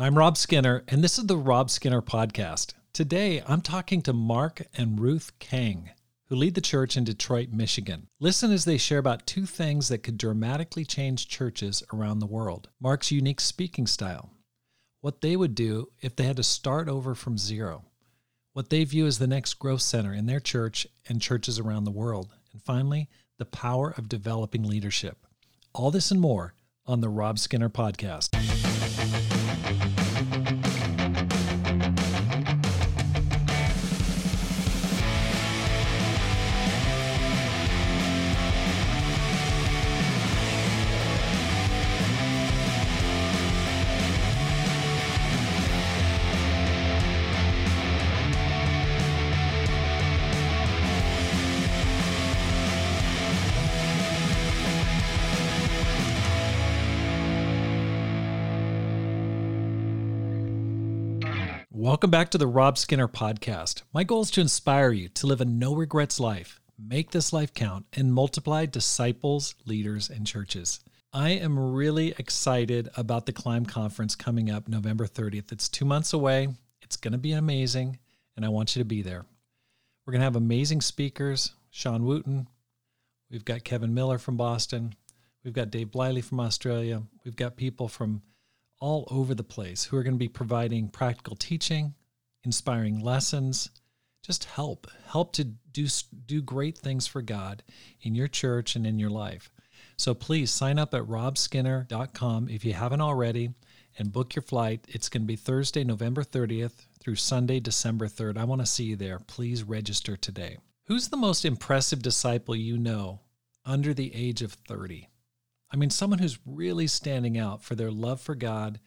I'm Rob Skinner, and this is the Rob Skinner Podcast. Today, I'm talking to Mark and Ruth Kang, who lead the church in Detroit, Michigan. Listen as they share about two things that could dramatically change churches around the world Mark's unique speaking style, what they would do if they had to start over from zero, what they view as the next growth center in their church and churches around the world, and finally, the power of developing leadership. All this and more on the Rob Skinner Podcast. Welcome back to the Rob Skinner podcast. My goal is to inspire you to live a no regrets life, make this life count, and multiply disciples, leaders, and churches. I am really excited about the Climb Conference coming up November 30th. It's two months away. It's going to be amazing, and I want you to be there. We're going to have amazing speakers Sean Wooten. We've got Kevin Miller from Boston. We've got Dave Bliley from Australia. We've got people from all over the place who are going to be providing practical teaching, inspiring lessons, just help, help to do do great things for God in your church and in your life. So please sign up at robskinner.com if you haven't already and book your flight. It's going to be Thursday, November 30th through Sunday, December 3rd. I want to see you there. Please register today. Who's the most impressive disciple you know under the age of 30? I mean, someone who's really standing out for their love for God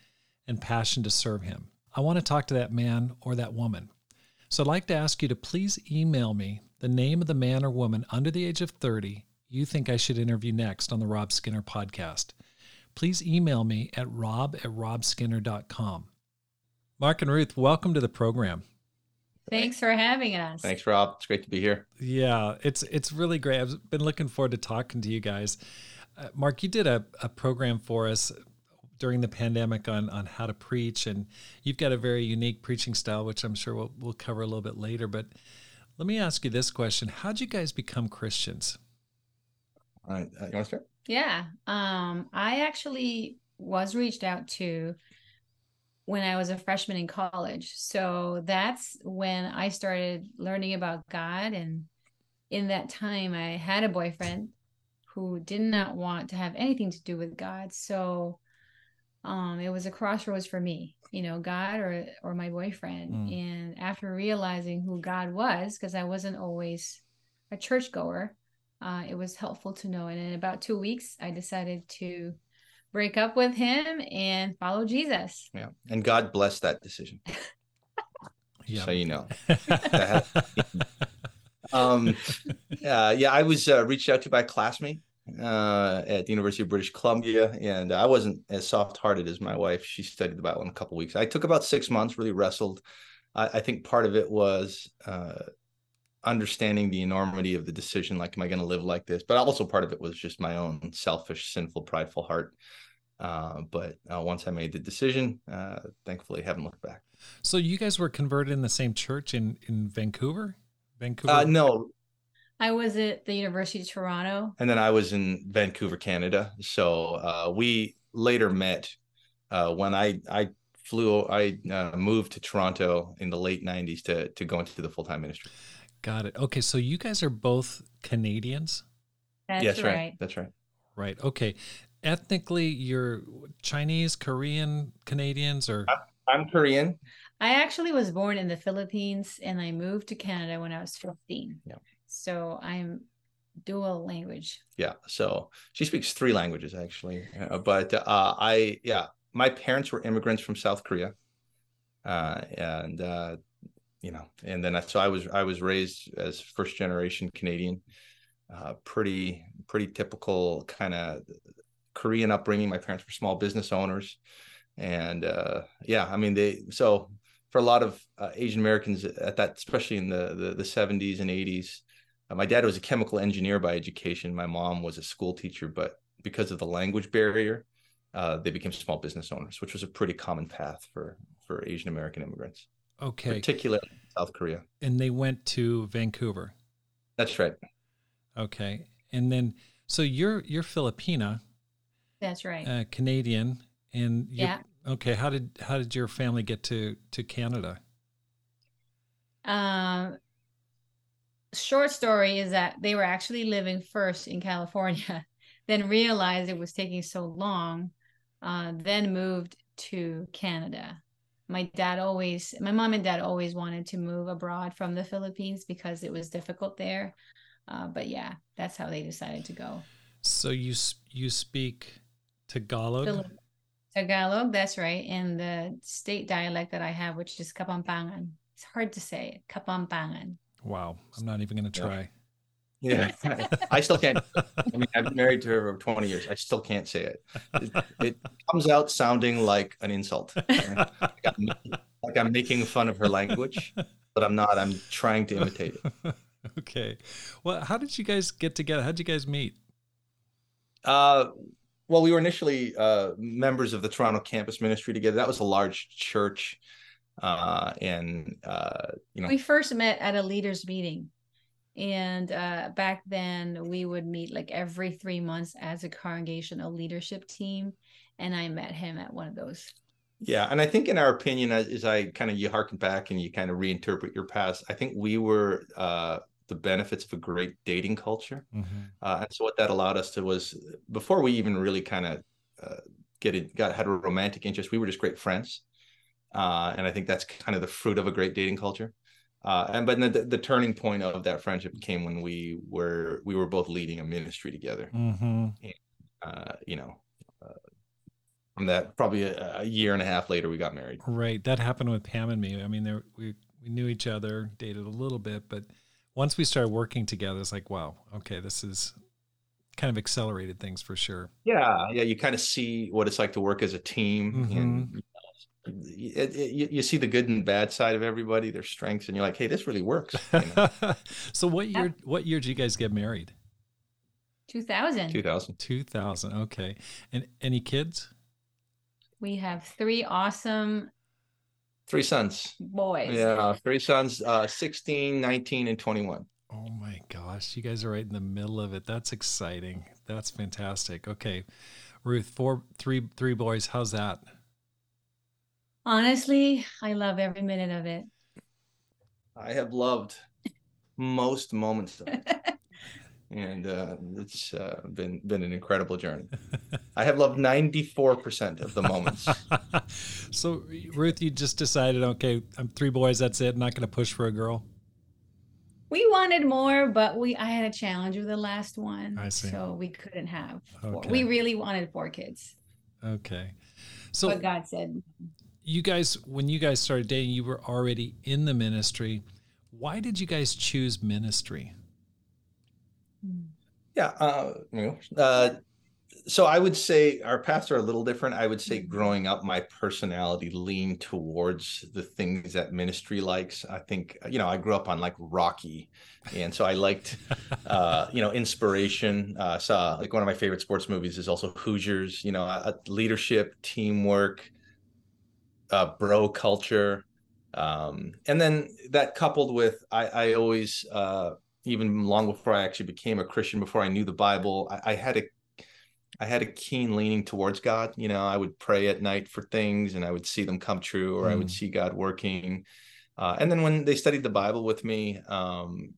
and passion to serve Him. I want to talk to that man or that woman. So I'd like to ask you to please email me the name of the man or woman under the age of 30 you think I should interview next on the Rob Skinner podcast. Please email me at rob at robskinner.com. Mark and Ruth, welcome to the program. Thanks for having us. Thanks, Rob. It's great to be here. Yeah, it's it's really great. I've been looking forward to talking to you guys. Uh, Mark, you did a, a program for us during the pandemic on, on how to preach, and you've got a very unique preaching style, which I'm sure we'll, we'll cover a little bit later. But let me ask you this question How'd you guys become Christians? Uh, you want to start? Yeah. Um, I actually was reached out to when I was a freshman in college. So that's when I started learning about God. And in that time, I had a boyfriend who did not want to have anything to do with God. So um, it was a crossroads for me, you know, God or or my boyfriend. Mm. And after realizing who God was, because I wasn't always a churchgoer, uh, it was helpful to know. And in about two weeks, I decided to break up with him and follow Jesus. Yeah, and God blessed that decision. yeah. So you know. um, uh, yeah, I was uh, reached out to by a classmate uh, at the University of British Columbia, and I wasn't as soft-hearted as my wife. She studied the Bible in a couple weeks. I took about six months, really wrestled. I, I think part of it was uh, understanding the enormity of the decision. Like, am I going to live like this? But also part of it was just my own selfish, sinful, prideful heart. Uh, but uh, once I made the decision, thankfully, haven't looked back. So you guys were converted in the same church in in Vancouver. Vancouver. Uh, no, I was at the University of Toronto, and then I was in Vancouver, Canada. So uh, we later met uh, when I I flew. I uh, moved to Toronto in the late '90s to to go into the full time ministry. Got it. Okay, so you guys are both Canadians. That's yes, right. right. That's right. Right. Okay. Ethnically, you're Chinese, Korean, Canadians, or I'm Korean. I actually was born in the Philippines and I moved to Canada when I was 15. Yeah. So I'm dual language. Yeah. So she speaks three languages actually. Uh, but uh, I, yeah, my parents were immigrants from South Korea. Uh, and, uh, you know, and then I, so I was, I was raised as first generation Canadian, uh, pretty, pretty typical kind of Korean upbringing. My parents were small business owners and uh, yeah, I mean they so for a lot of uh, Asian Americans at that, especially in the the, the 70s and 80s, uh, my dad was a chemical engineer by education. My mom was a school teacher, but because of the language barrier, uh, they became small business owners, which was a pretty common path for for Asian American immigrants, Okay. particularly in South Korea. And they went to Vancouver. That's right. Okay. And then so you're you're Filipina, That's right. uh, Canadian, and you Yeah. Okay. How did how did your family get to to Canada? Um, short story is that they were actually living first in California, then realized it was taking so long, uh, then moved to Canada. My dad always, my mom and dad always wanted to move abroad from the Philippines because it was difficult there. Uh, but yeah, that's how they decided to go. So you you speak Tagalog. Tagalog, that's right. And the state dialect that I have, which is Kapampangan. It's hard to say, Kapampangan. Wow. I'm not even going to Yeah. try. Yeah, I still can't. I mean, I've been married to her for 20 years. I still can't say it. It, it comes out sounding like an insult, like I'm, like I'm making fun of her language, but I'm not. I'm trying to imitate it. okay. Well, how did you guys get together? How did you guys meet? Uh, well, we were initially uh, members of the Toronto campus ministry together. That was a large church, uh, and uh, you know, We first met at a leaders meeting. And uh, back then, we would meet like every three months as a congregational leadership team. And I met him at one of those. Yeah, and I think in our opinion, as, as I kind of you harken back and you kind of reinterpret your past, I think we were uh, the benefits of a great dating culture, uh, and so what that allowed us to was before we even really kind of uh, get it got had a romantic interest, we were just great friends, uh, and I think that's kind of the fruit of a great dating culture. Uh, and but the, the turning point of that friendship came when we were we were both leading a ministry together. Mm-hmm. Uh, you know, uh, from that probably a, a year and a half later, we got married. Right. That happened with Pam and me. I mean, there we we knew each other, dated a little bit, but once we started working together, it's like, wow, okay, this is kind of accelerated things for sure. Yeah, yeah, you kind of see what it's like to work as a team, mm-hmm. and it, it, you, you see the good and bad side of everybody, their strengths, and you're like, hey, this really works. You know? so what year what year did you guys get married? 2000. 2000. 2000. Okay. And any kids? We have three awesome Three sons. boys. Yeah, three sons, uh, 16, 19, and 21. Oh my gosh, you guys are right in the middle of it. That's exciting. That's fantastic. Okay. Ruth, four three three boys, how's that? Honestly, I love every minute of it. I have loved most moments of it. and uh, it's uh, been been an incredible journey. I have loved 94% of the moments. so Ruth, you just decided, okay, I'm three boys, that's it. I'm not gonna push for a girl. We wanted more, but we I had a challenge with the last one. I see. So we couldn't have four. Okay. We really wanted four kids. Okay. So but God said you guys when you guys started dating, you were already in the ministry. Why did you guys choose ministry? Yeah. Uh, you know, uh, so I would say our paths are a little different. I would say growing up, my personality leaned towards the things that ministry likes. I think, you know, I grew up on like Rocky. And so I liked, uh, you know, inspiration. Uh, saw like one of my favorite sports movies is also Hoosiers, you know, uh, leadership, teamwork, uh, bro culture. Um, and then that coupled with, I, I always, uh, even long before I actually became a Christian, before I knew the Bible, I, I had a I had a keen leaning towards God. You know, I would pray at night for things and I would see them come true, or mm. I would see God working. Uh, and then when they studied the Bible with me, um,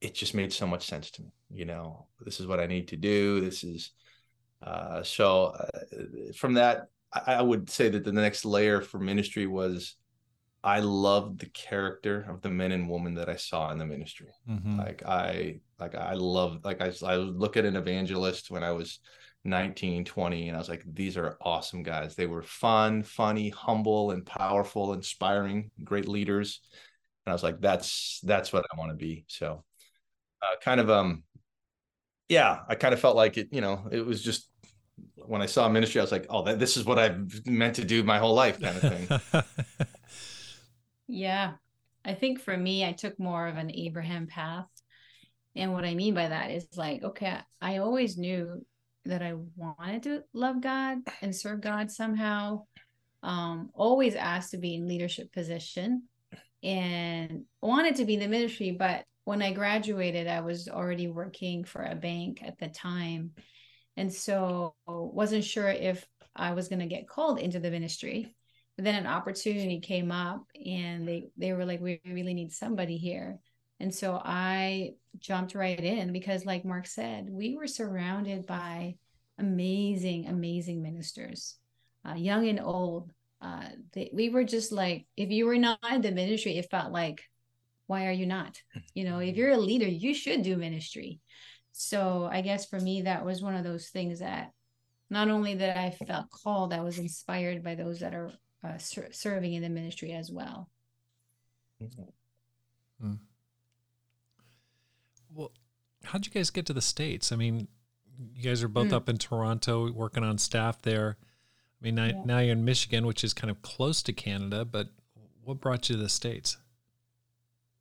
it just made so much sense to me. You know, this is what I need to do. This is uh, so. Uh, from that, I, I would say that the next layer for ministry was I loved the character of the men and women that I saw in the ministry. Mm-hmm. Like I, like I love like I, I look at an evangelist when I was 19, 20, and I was like, these are awesome guys. They were fun, funny, humble, and powerful, inspiring, great leaders. And I was like, that's that's what I want to be. So, uh, kind of, um, yeah, I kind of felt like it. You know, it was just when I saw ministry, I was like, oh, that, this is what I've meant to do my whole life, kind of thing. Yeah. I think for me, I took more of an Abraham path. And what I mean by that is like, okay, I always knew that I wanted to love God and serve God somehow. Um, always asked to be in leadership position and wanted to be in the ministry, but when I graduated, I was already working for a bank at the time. And so wasn't sure if I was going to get called into the ministry. But then an opportunity came up and they they were like we really need somebody here. And so I jumped right in because like Mark said, we were surrounded by amazing amazing ministers. Uh, young and old. Uh, they, we were just like if you were not in the ministry it felt like why are you not you know if you're a leader you should do ministry so i guess for me that was one of those things that not only that i felt called i was inspired by those that are uh, ser- serving in the ministry as well mm-hmm. well how'd you guys get to the states i mean you guys are both mm. up in toronto working on staff there i mean now, yeah. now you're in michigan which is kind of close to canada but what brought you to the states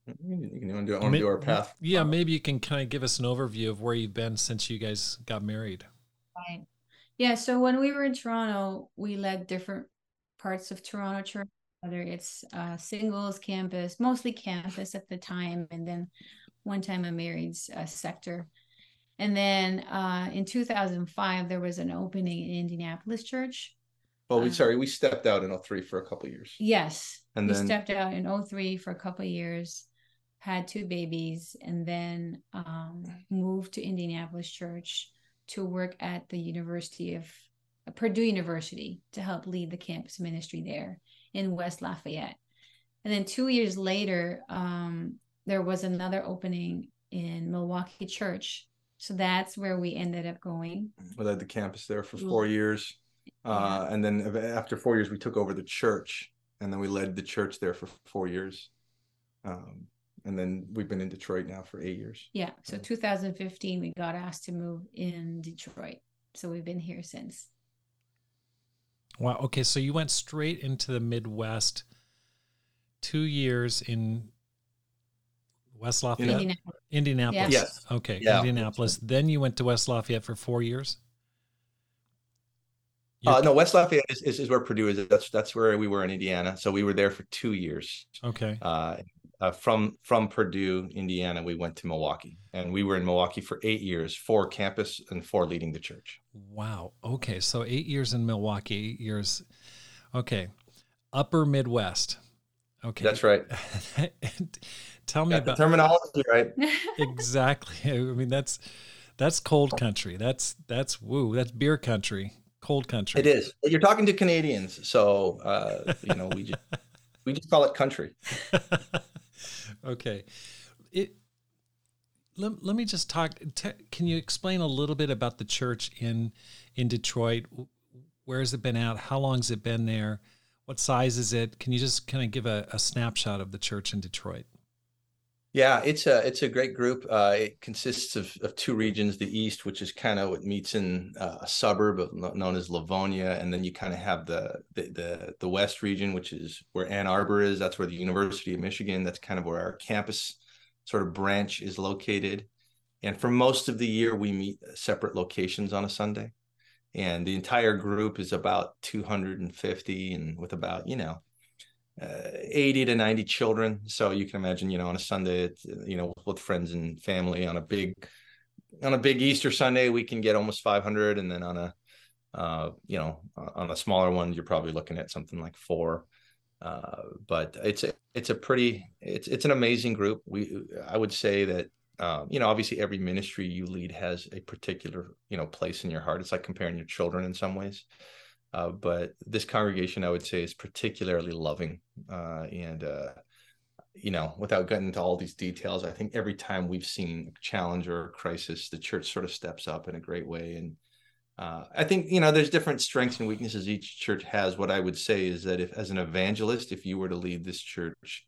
you can want to do, want to do our path. Yeah, maybe you can kind of give us an overview of where you've been since you guys got married. Right. Yeah. So when we were in Toronto, we led different parts of Toronto church, whether it's uh, singles campus, mostly campus at the time, and then one time a married uh, sector. And then uh, in 2005, there was an opening in Indianapolis church. Oh, we uh, sorry, we stepped out in 03 for a couple years. Yes. And we then stepped out in 03 for a couple years had two babies, and then um, moved to Indianapolis Church to work at the University of Purdue University to help lead the campus ministry there in West Lafayette. And then two years later, um, there was another opening in Milwaukee Church. So that's where we ended up going. We led the campus there for four years. Uh, and then after four years, we took over the church. And then we led the church there for four years. Um, and then we've been in Detroit now for eight years. Yeah. So 2015, we got asked to move in Detroit. So we've been here since. Wow. Okay. So you went straight into the Midwest, two years in West Lafayette, Indianapolis. Indianapolis. Yes. Okay. Yeah. Indianapolis. Then you went to West Lafayette for four years. Uh, no, West Lafayette is, is, is, where Purdue is. That's that's where we were in Indiana. So we were there for two years. Okay. Uh, uh, from from Purdue, Indiana, we went to Milwaukee, and we were in Milwaukee for eight years, four campus and four leading the church. Wow. Okay, so eight years in Milwaukee, eight years. Okay, Upper Midwest. Okay, that's right. Tell me about terminology, right? exactly. I mean, that's that's cold country. That's that's woo. That's beer country. Cold country. It is. You're talking to Canadians, so uh, you know we just we just call it country. Okay. It let, let me just talk t- can you explain a little bit about the church in in Detroit? Where has it been at? How long has it been there? What size is it? Can you just kind of give a, a snapshot of the church in Detroit? Yeah, it's a it's a great group. Uh, it consists of, of two regions: the east, which is kind of what meets in uh, a suburb of, known as Livonia, and then you kind of have the, the, the the west region, which is where Ann Arbor is. That's where the University of Michigan. That's kind of where our campus sort of branch is located. And for most of the year, we meet separate locations on a Sunday, and the entire group is about 250, and with about you know uh, 80 to 90 children. So you can imagine, you know, on a Sunday, you know, with friends and family on a big, on a big Easter Sunday, we can get almost 500. And then on a, uh, you know, on a smaller one, you're probably looking at something like four. Uh, but it's a, it's a pretty, it's, it's an amazing group. We, I would say that, um, you know, obviously every ministry you lead has a particular, you know, place in your heart. It's like comparing your children in some ways. Uh, but this congregation, I would say, is particularly loving. Uh, and, uh, you know, without getting into all these details, I think every time we've seen a challenge or a crisis, the church sort of steps up in a great way. And uh, I think, you know, there's different strengths and weaknesses each church has. What I would say is that if, as an evangelist, if you were to lead this church,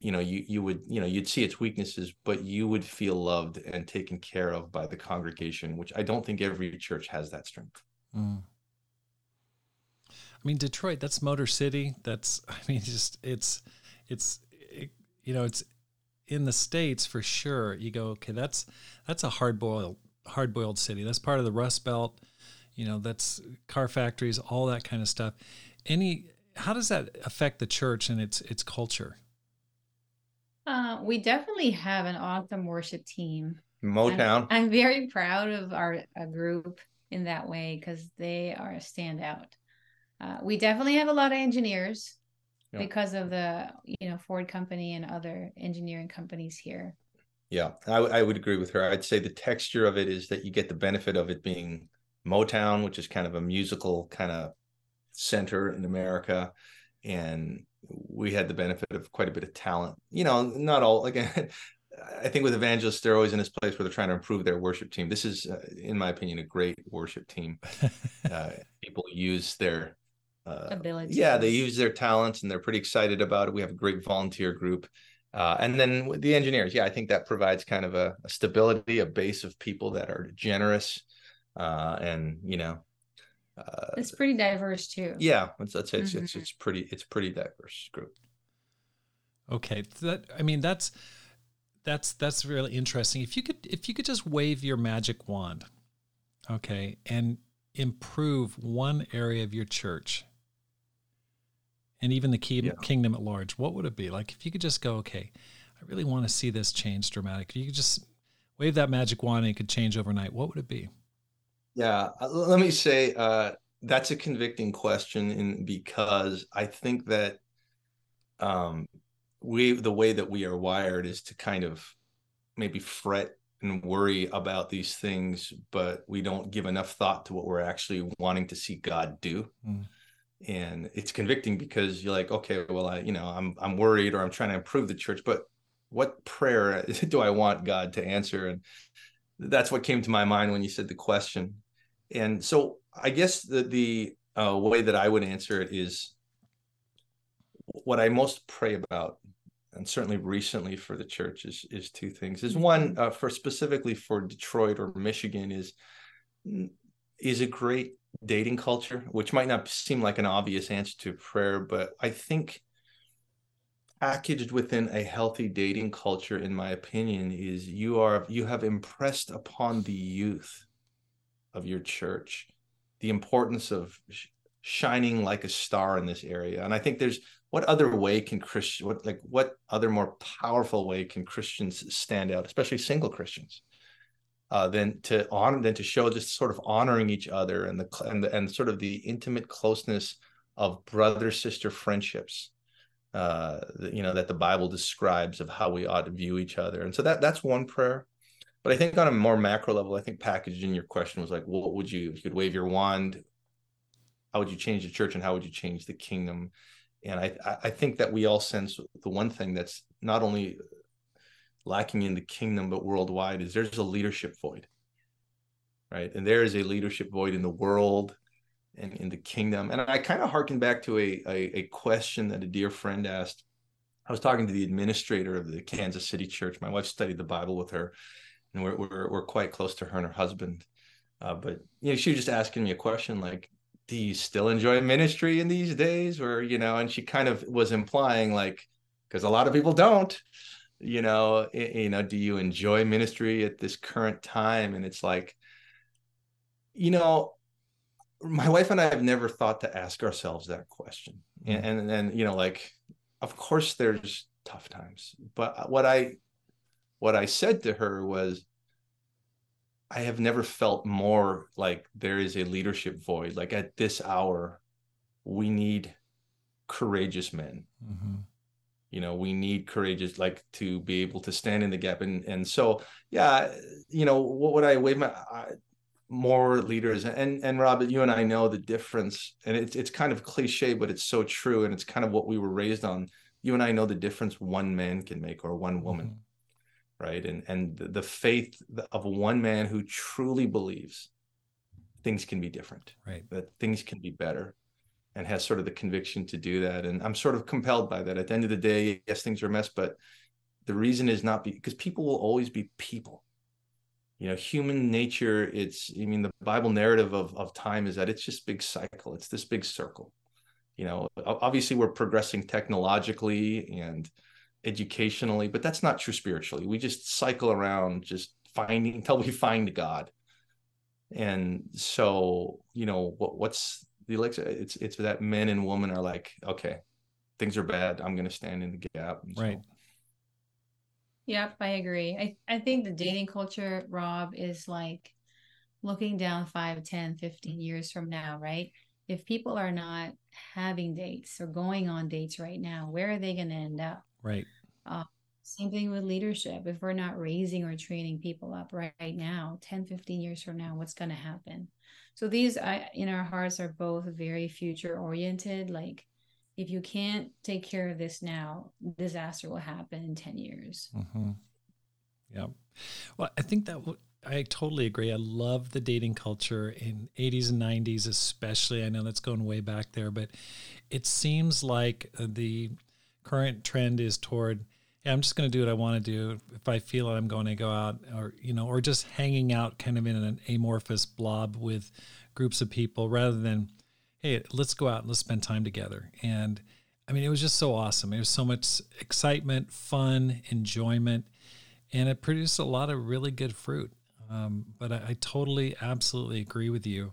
you know, you you would, you know, you'd see its weaknesses, but you would feel loved and taken care of by the congregation, which I don't think every church has that strength. Mm. I mean, Detroit, that's Motor City. That's, I mean, just, it's, it's, it, you know, it's in the States for sure. You go, okay, that's, that's a hard boiled, hard boiled city. That's part of the Rust Belt. You know, that's car factories, all that kind of stuff. Any, how does that affect the church and its its culture? Uh, we definitely have an awesome worship team. Motown. I'm, I'm very proud of our group in that way because they are a standout. Uh, we definitely have a lot of engineers yeah. because of the you know Ford company and other engineering companies here. Yeah, I, I would agree with her. I'd say the texture of it is that you get the benefit of it being Motown, which is kind of a musical kind of center in America, and we had the benefit of quite a bit of talent. You know, not all again. I think with evangelists, they're always in this place where they're trying to improve their worship team. This is, uh, in my opinion, a great worship team. uh, people use their uh, ability. Yeah, they use their talents and they're pretty excited about it. We have a great volunteer group. Uh, and then with the engineers, yeah, I think that provides kind of a, a stability, a base of people that are generous, uh, and you know, uh, it's pretty diverse too. Yeah, it's it's it's, mm-hmm. it's, it's pretty it's pretty diverse group. Okay, that I mean that's that's that's really interesting. If you could if you could just wave your magic wand, okay, and improve one area of your church and even the key, yeah. kingdom at large, what would it be? Like if you could just go, okay, I really want to see this change dramatic. If you could just wave that magic wand and it could change overnight, what would it be? Yeah, uh, let me say uh, that's a convicting question, in because I think that um, we the way that we are wired is to kind of maybe fret and worry about these things, but we don't give enough thought to what we're actually wanting to see God do. Mm and it's convicting because you're like okay well i you know i'm i'm worried or i'm trying to improve the church but what prayer do i want god to answer? And that's what came to my mind when you said the question. And so i guess the the uh, way that i would answer it is what i most pray about and certainly recently for the church is is two things. Is one mm-hmm. uh, for specifically for detroit or michigan is is a great dating culture, which might not seem like an obvious answer to prayer, but I think packaged within a healthy dating culture, in my opinion, is you are you have impressed upon the youth of your church the importance of sh- shining like a star in this area. And I think there's what other way can Christian what like what other more powerful way can Christians stand out, especially single Christians? Uh, than to honor than to show just sort of honoring each other and the and the, and sort of the intimate closeness of brother sister friendships uh, you know that the bible describes of how we ought to view each other. And so that that's one prayer. But i think on a more macro level i think packaged in your question was like what would you if you could wave your wand how would you change the church and how would you change the kingdom? And i i think that we all sense the one thing that's not only lacking in the kingdom but worldwide is there's a leadership void right? And there is a leadership void in the world and in the kingdom. And i kind of harken back to a, a, a question that a dear friend asked. I was talking to the administrator of the kansas city church. My wife studied the bible with her and we're we're, we're quite close to her and her husband. Uh, but you know she was just asking me a question like do you still enjoy ministry in these days? Or you know and she kind of was implying like because a lot of people don't you know you know do you enjoy ministry at this current time? And it's like you know my wife and i have never thought to ask ourselves that question. Mm-hmm. and, and and you know like of course there's tough times but what i what i said to her was i have never felt more like there is a leadership void. Like at this hour we need courageous men. Mm-hmm you know we need courageous like to be able to stand in the gap. And and so yeah you know what would i wave my I, more leaders and and Rob you and I know the difference and it's it's kind of cliche but it's so true and it's kind of what we were raised on. You and I know the difference one man can make or one woman mm-hmm. right? And and the faith of one man who truly believes things can be different right. that things can be better and has sort of the conviction to do that. And I'm sort of compelled by that. At the end of the day, yes, things are a mess, but the reason is not because people will always be people. You know, human nature, it's, I mean, the Bible narrative of, of time is that it's just big cycle. It's this big circle. You know, obviously we're progressing technologically and educationally, but that's not true spiritually. We just cycle around just finding until we find God and so you know what what's the elixir it's it's that men and women are like okay things are bad i'm going to stand in the gap so, right Yep, I agree. I, I think the dating culture, Rob, is like looking down 5, 10, 15 years from now, right? If people are not having dates or going on dates right now, where are they going to end up? Right. Uh, same thing with leadership. If we're not raising or training people up right, right now, 10, 15 years from now, what's going to happen? So these I, in our hearts are both very future oriented. Like if you can't take care of this now, disaster will happen in 10 years. Mm-hmm. Yeah. Well, I think that w- I totally agree. I love the dating culture in 80s and 90s, especially. I know that's going way back there, but it seems like the current trend is toward, yeah, I'm just going to do what I want to do. If I feel it, I'm going to go out or, you know, or just hanging out kind of in an amorphous blob with groups of people rather than, hey, let's go out and let's spend time together. And I mean, it was just so awesome. It was so much excitement, fun, enjoyment, and it produced a lot of really good fruit. Um, but I, I, totally, absolutely agree with you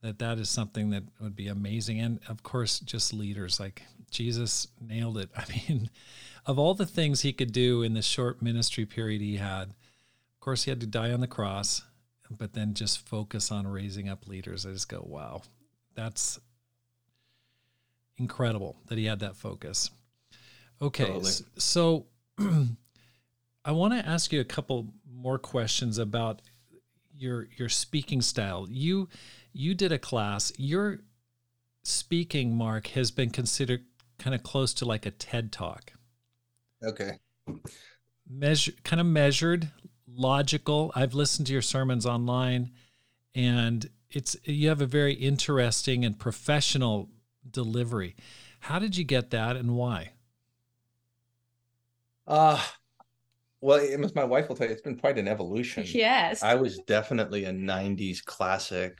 that that is something that would be amazing. And of course, just leaders like Jesus nailed it. I mean, of all the things he could do in the short ministry period he had, of course, he had to die on the cross, but then just focus on raising up leaders. I just go, wow, that's incredible that he had that focus. Okay, totally. so I want to ask you a couple more questions about your your speaking style. You you did a class. Your speaking, Mark, has been considered kind of close to like a TED talk. Okay. Measure kind of measured, logical. I've listened to your sermons online and it's you have a very interesting and professional delivery. How did you get that and why? Uh well, it was my wife will tell you it's been quite an evolution. Yes. I was definitely a 90s classic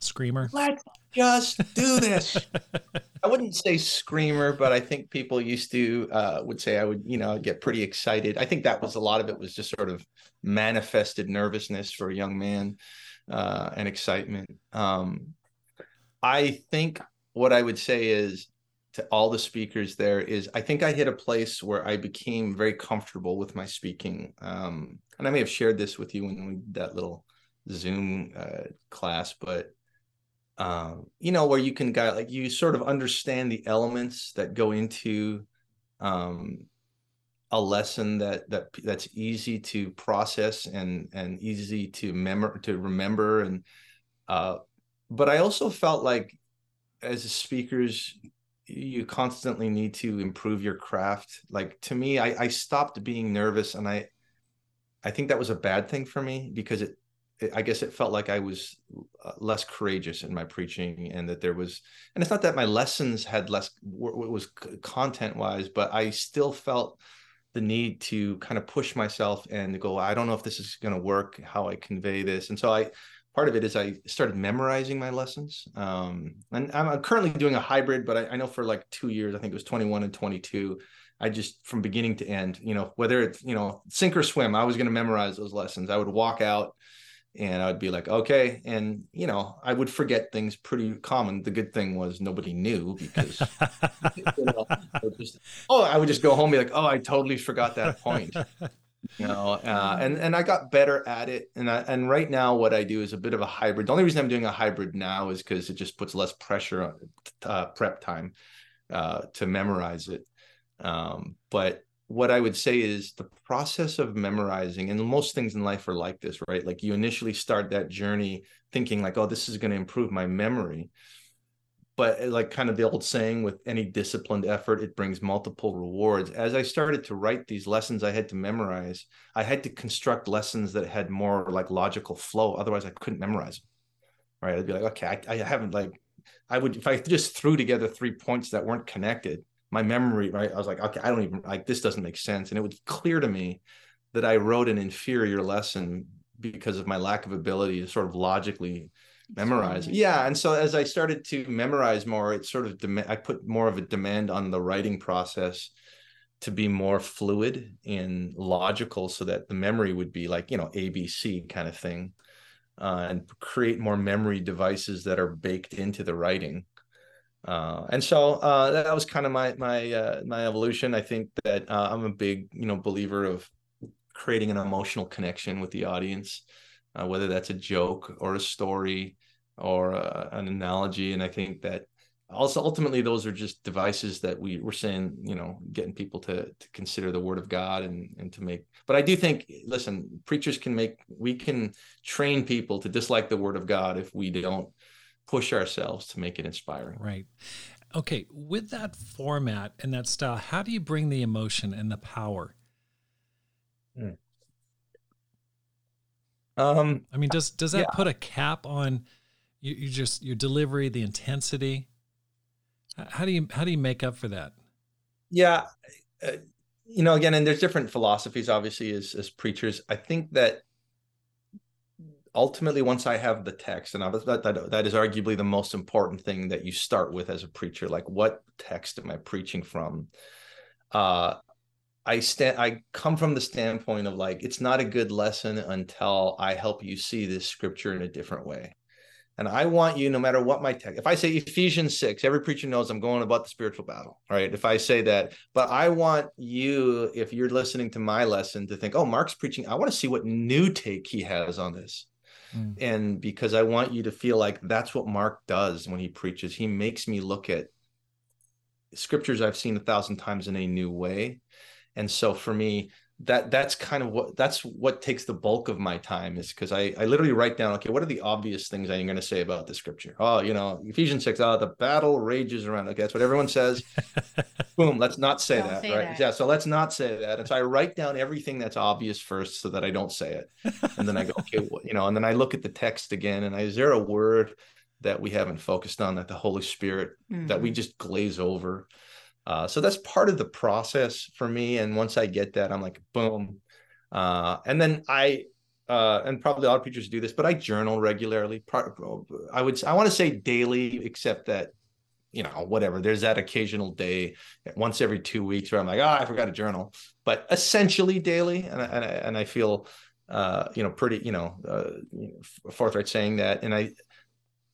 screamer. Let's just do this. I wouldn't say screamer, but I think people used to uh, would say I would, you know, get pretty excited. I think that was a lot of it was just sort of manifested nervousness for a young man uh, and excitement. Um, I think what I would say is to all the speakers there is I think I hit a place where I became very comfortable with my speaking. Um, and I may have shared this with you when we did that little Zoom uh, class, but um, you know, where you can guide like you sort of understand the elements that go into um, a lesson that that that's easy to process and and easy to memor to remember and uh, but I also felt like as speakers you constantly need to improve your craft. Like to me I, I stopped being nervous and i i think that was a bad thing for me because it, it i guess it felt like i was uh, less courageous in my preaching and that there was and it's not that my lessons had less what was content wise but i still felt the need to kind of push myself and go i don't know if this is going to work how i convey this and so i part of it is I started memorizing my lessons. Um, and I'm currently doing a hybrid, but I, I, know for like two years, I think it was 21 and 22. I just from beginning to end, you know, whether it's, you know, sink or swim, I was going to memorize those lessons. I would walk out and I would be like, okay. And, you know, I would forget things pretty common. The good thing was nobody knew because, you know, just, oh, I would just go home and be like, oh, I totally forgot that point you know uh, and and i got better at it and I, and right now what i do is a bit of a hybrid the only reason i'm doing a hybrid now is because it just puts less pressure on uh, prep time uh, to memorize it um, but what i would say is the process of memorizing and most things in life are like this right? Like you initially start that journey thinking like oh this is going to improve my memory. But uh, like kind of the old saying with any disciplined effort it brings multiple rewards. As i started to write these lessons i had to memorize. I had to construct lessons that had more like logical flow. Otherwise i couldn't memorize them right? I'd be like okay i, I haven't like i would if i just threw together three points that weren't connected my memory right i was like okay i don't even like this doesn't make sense. And it was clear to me that i wrote an inferior lesson because of my lack of ability to sort of logically memorize. Yeah and so as i started to memorize more it sort of dem- i put more of a demand on the writing process to be more fluid and logical so that the memory would be like you know abc kind of thing uh, and create more memory devices that are baked into the writing. Uh, and so uh, that was kind of my my uh, my evolution. I think that uh, I'm a big you know believer of creating an emotional connection with the audience, uh, whether that's a joke or a story or uh, an analogy. And I think that also ultimately those are just devices that we were saying you know getting people to to consider the word of god and and to make but i do think listen preachers can make we can train people to dislike the word of god if we don't push ourselves to make it inspiring right okay with that format and that style how do you bring the emotion and the power hmm. um i mean does does that yeah. put a cap on you, you just your delivery the intensity how do you how do you make up for that? Yeah, uh, you know, again, and there's different philosophies, obviously, as as preachers. I think that ultimately, once I have the text, and that, that that is arguably the most important thing that you start with as a preacher. Like, what text am I preaching from? Uh, I stand. I come from the standpoint of like, it's not a good lesson until I help you see this scripture in a different way. And I want you, no matter what my text, if I say Ephesians 6, every preacher knows I'm going about the spiritual battle, right? If I say that, but I want you, if you're listening to my lesson, to think, oh, Mark's preaching, I want to see what new take he has on this. Mm. And because I want you to feel like that's what Mark does when he preaches, he makes me look at scriptures I've seen a thousand times in a new way. And so for me, that that's kind of what that's what takes the bulk of my time is because I, I literally write down okay what are the obvious things i'm going to say about the scripture oh you know ephesians 6 oh the battle rages around okay that's what everyone says boom let's not say don't that say right that. yeah so let's not say that and so i write down everything that's obvious first so that i don't say it and then i go okay well, you know and then i look at the text again and I, is there a word that we haven't focused on that the holy spirit mm-hmm. that we mm-hmm. just glaze over uh, so that's part of the process for me. And once I get that, I'm like, boom. Uh, and then I, uh, and probably a lot of preachers do this, but I journal regularly. I would, I want to say daily, except that, you know, whatever. There's that occasional day, once every two weeks, where I'm like, oh, I forgot to journal. But essentially daily, and I, and I, and I feel, uh, you know, pretty, you know, uh, forthright saying that. And I,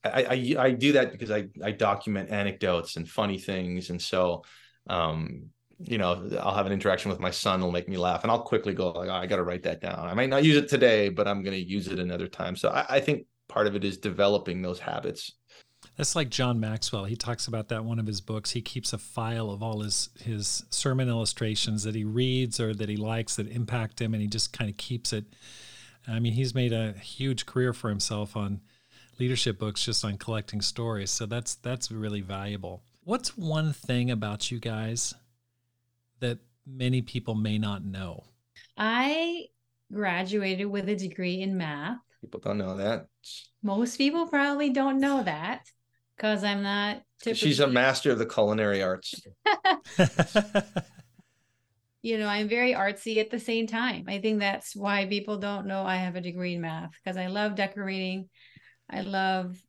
I, I, I do that because I, I document anecdotes and funny things, and so um, you know, I'll have an interaction with my son, will make me laugh, and I'll quickly go like, oh, I got to write that down. I might not use it today, but I'm going to use it another time. So I, I think part of it is developing those habits. That's like John Maxwell. He talks about that one of his books. He keeps a file of all his his sermon illustrations that he reads or that he likes that impact him, and he just kind of keeps it. I mean, he's made a huge career for himself on leadership books just on collecting stories. So that's that's really valuable. What's one thing about you guys that many people may not know? I graduated with a degree in math. People don't know that. Most people probably don't know that because I'm not. Typically... She's a master of the culinary arts. you know, I'm very artsy at the same time. I think that's why people don't know I have a degree in math because I love decorating. I love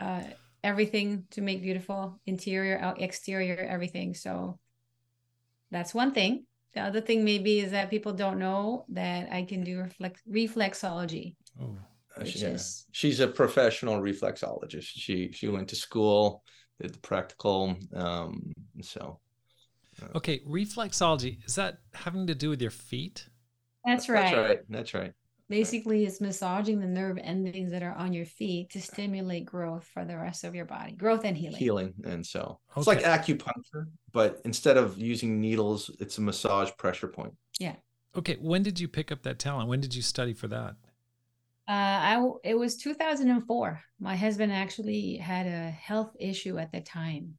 uh, everything to make beautiful interior exterior everything. So that's one thing. The other thing maybe is that people don't know that i can do reflex reflexology oh yeah. Is... she's a professional reflexologist. She she went to school did the practical um so uh, okay reflexology is that having to do with your feet? That's right. that's right that's right basically it's massaging the nerve endings that are on your feet to stimulate growth for the rest of your body growth and healing. Healing and so okay. it's like acupuncture but instead of using needles it's a massage pressure point. Yeah. Okay when did you pick up that talent? When did you study for that? Uh, I it was 2004. My husband actually had a health issue at the time,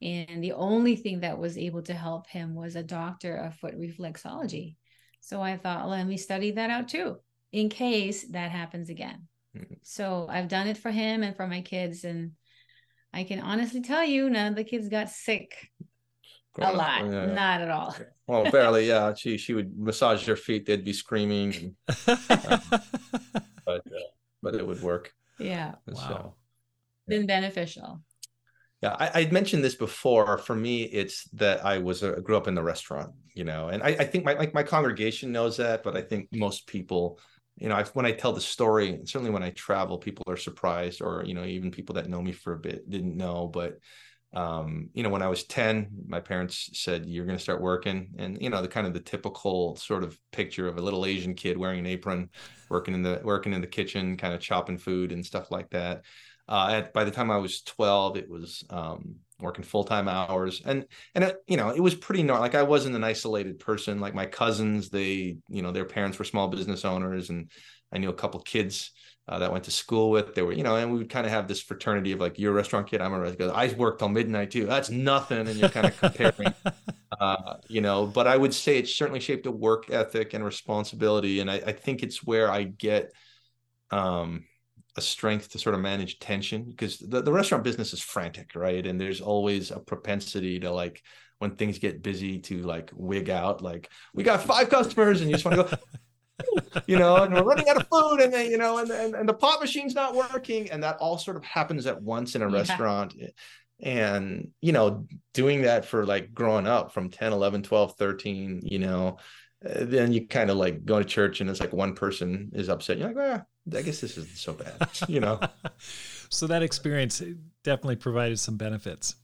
and the only thing that was able to help him was a doctor of foot reflexology. So I thought, let me study that out too in case that happens again. Mm-hmm. So I've done it for him and for my kids. And I can honestly tell you, none of the kids got sick. A lot, yeah. not at all. well, barely. Yeah, she she would massage their feet; they'd be screaming, and, uh, but uh, but it would work. Yeah, wow. So, yeah. Been beneficial. Yeah, I, would mentioned this before. For me, it's that I was a, grew up in the restaurant, you know, and I, I think my like my congregation knows that, but I think most people you know, I, when I tell the story, certainly when I travel, people are surprised, or you know, even people that know me for a bit didn't know. But um, you know, when I was ten, my parents said, "You're going to start working," and you know, the kind of the typical sort of picture of a little Asian kid wearing an apron, working in the working in the kitchen, kind of chopping food and stuff like that. Uh, at, by the time I was 12, it was um, working full time hours, and and it, you know it was pretty normal. Like I wasn't an isolated person. Like my cousins, they you know their parents were small business owners, and I knew a couple kids uh, that I went to school with. They were you know, and we would kind of have this fraternity of like you're a restaurant kid, I'm a restaurant. kid. I worked till midnight too. That's nothing, and you're kind of comparing. uh, you know, but I would say it certainly shaped a work ethic and responsibility, and I, I think it's where I get um a strength to sort of manage tension because the, the restaurant business is frantic, right? And there's always a propensity to like when things get busy to like wig out, like we got five customers and you just want to go, you know, and we're running out of food and then, you know, and, and, and the pot machine's not working. And that all sort of happens at once in a yeah. restaurant. And, you know, doing that for like growing up from 10, 11, 12, 13, you know, then you kind of like go to church and it's like one person is upset. You're like, well, I guess this isn't so bad, you know. so that experience definitely provided some benefits.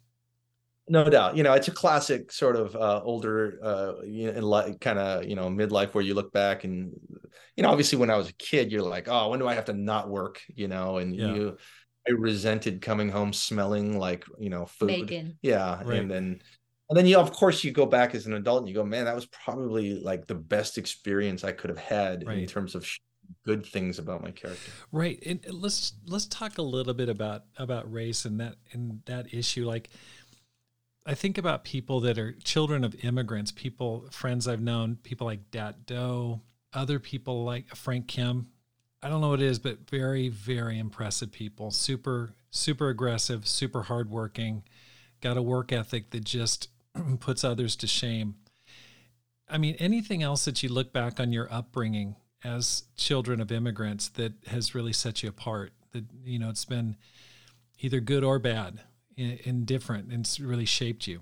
No doubt, you know, it's a classic sort of uh, older, uh, you know, like kind of you know midlife where you look back and you know, obviously when I was a kid, you're like, oh, when do I have to not work, you know, and yeah. you. I resented coming home smelling like you know food. Bacon. Yeah, right. and then and then you of course you go back as an adult and you go man that was probably like the best experience i could have had right. in terms of good things about my character. Right. And let's let's talk a little bit about about race and that and that issue. Like I think about people that are children of immigrants, people, friends I've known, people like Dat Doe, other people like Frank Kim. I don't know what it is, but very, very impressive people. Super, super aggressive, super hardworking, got a work ethic that just puts others to shame. I mean, anything else that you look back on your upbringing as children of immigrants that has really set you apart? That you know, it's been either good or bad, indifferent, and it's really shaped you.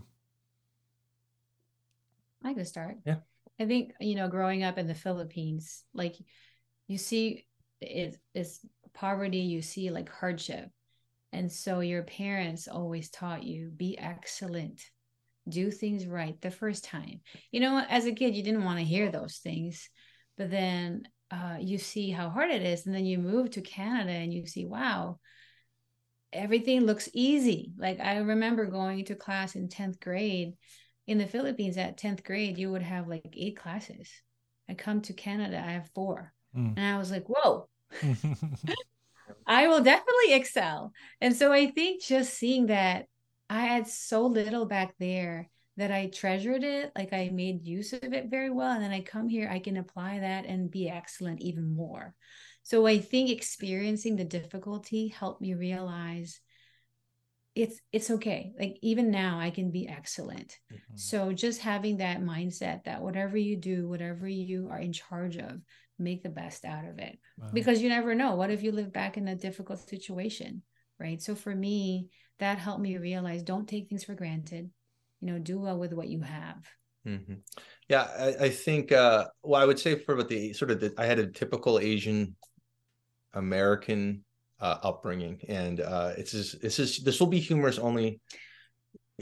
I can start. Yeah. I think you know, growing up in the Philippines, like you see, it, it's poverty. You see like hardship, and so your parents always taught you be excellent, do things right the first time. You know, as a kid, you didn't want to hear those things but then uh, you see how hard it is and then you move to canada and you see wow everything looks easy. Like i remember going to class in 10th grade in the philippines at 10th grade you would have like eight classes. I come to canada i have four. Mm. and i was like whoa. I will definitely excel. And so i think just seeing that i had so little back there that I treasured it, like I made use of it very well. And then I come here, I can apply that and be excellent even more. So I think experiencing the difficulty helped me realize it's it's okay. Like even now I can be excellent. Mm-hmm. So just having that mindset that whatever you do, whatever you are in charge of, make the best out of it. Wow. Because you never know. What if you live back in a difficult situation? Right. So for me, that helped me realize don't take things for granted you know do well with what you have mm-hmm. yeah I, I, think uh well i would say for about the sort of the i had a typical asian american uh, upbringing and uh it's just this is this will be humorous only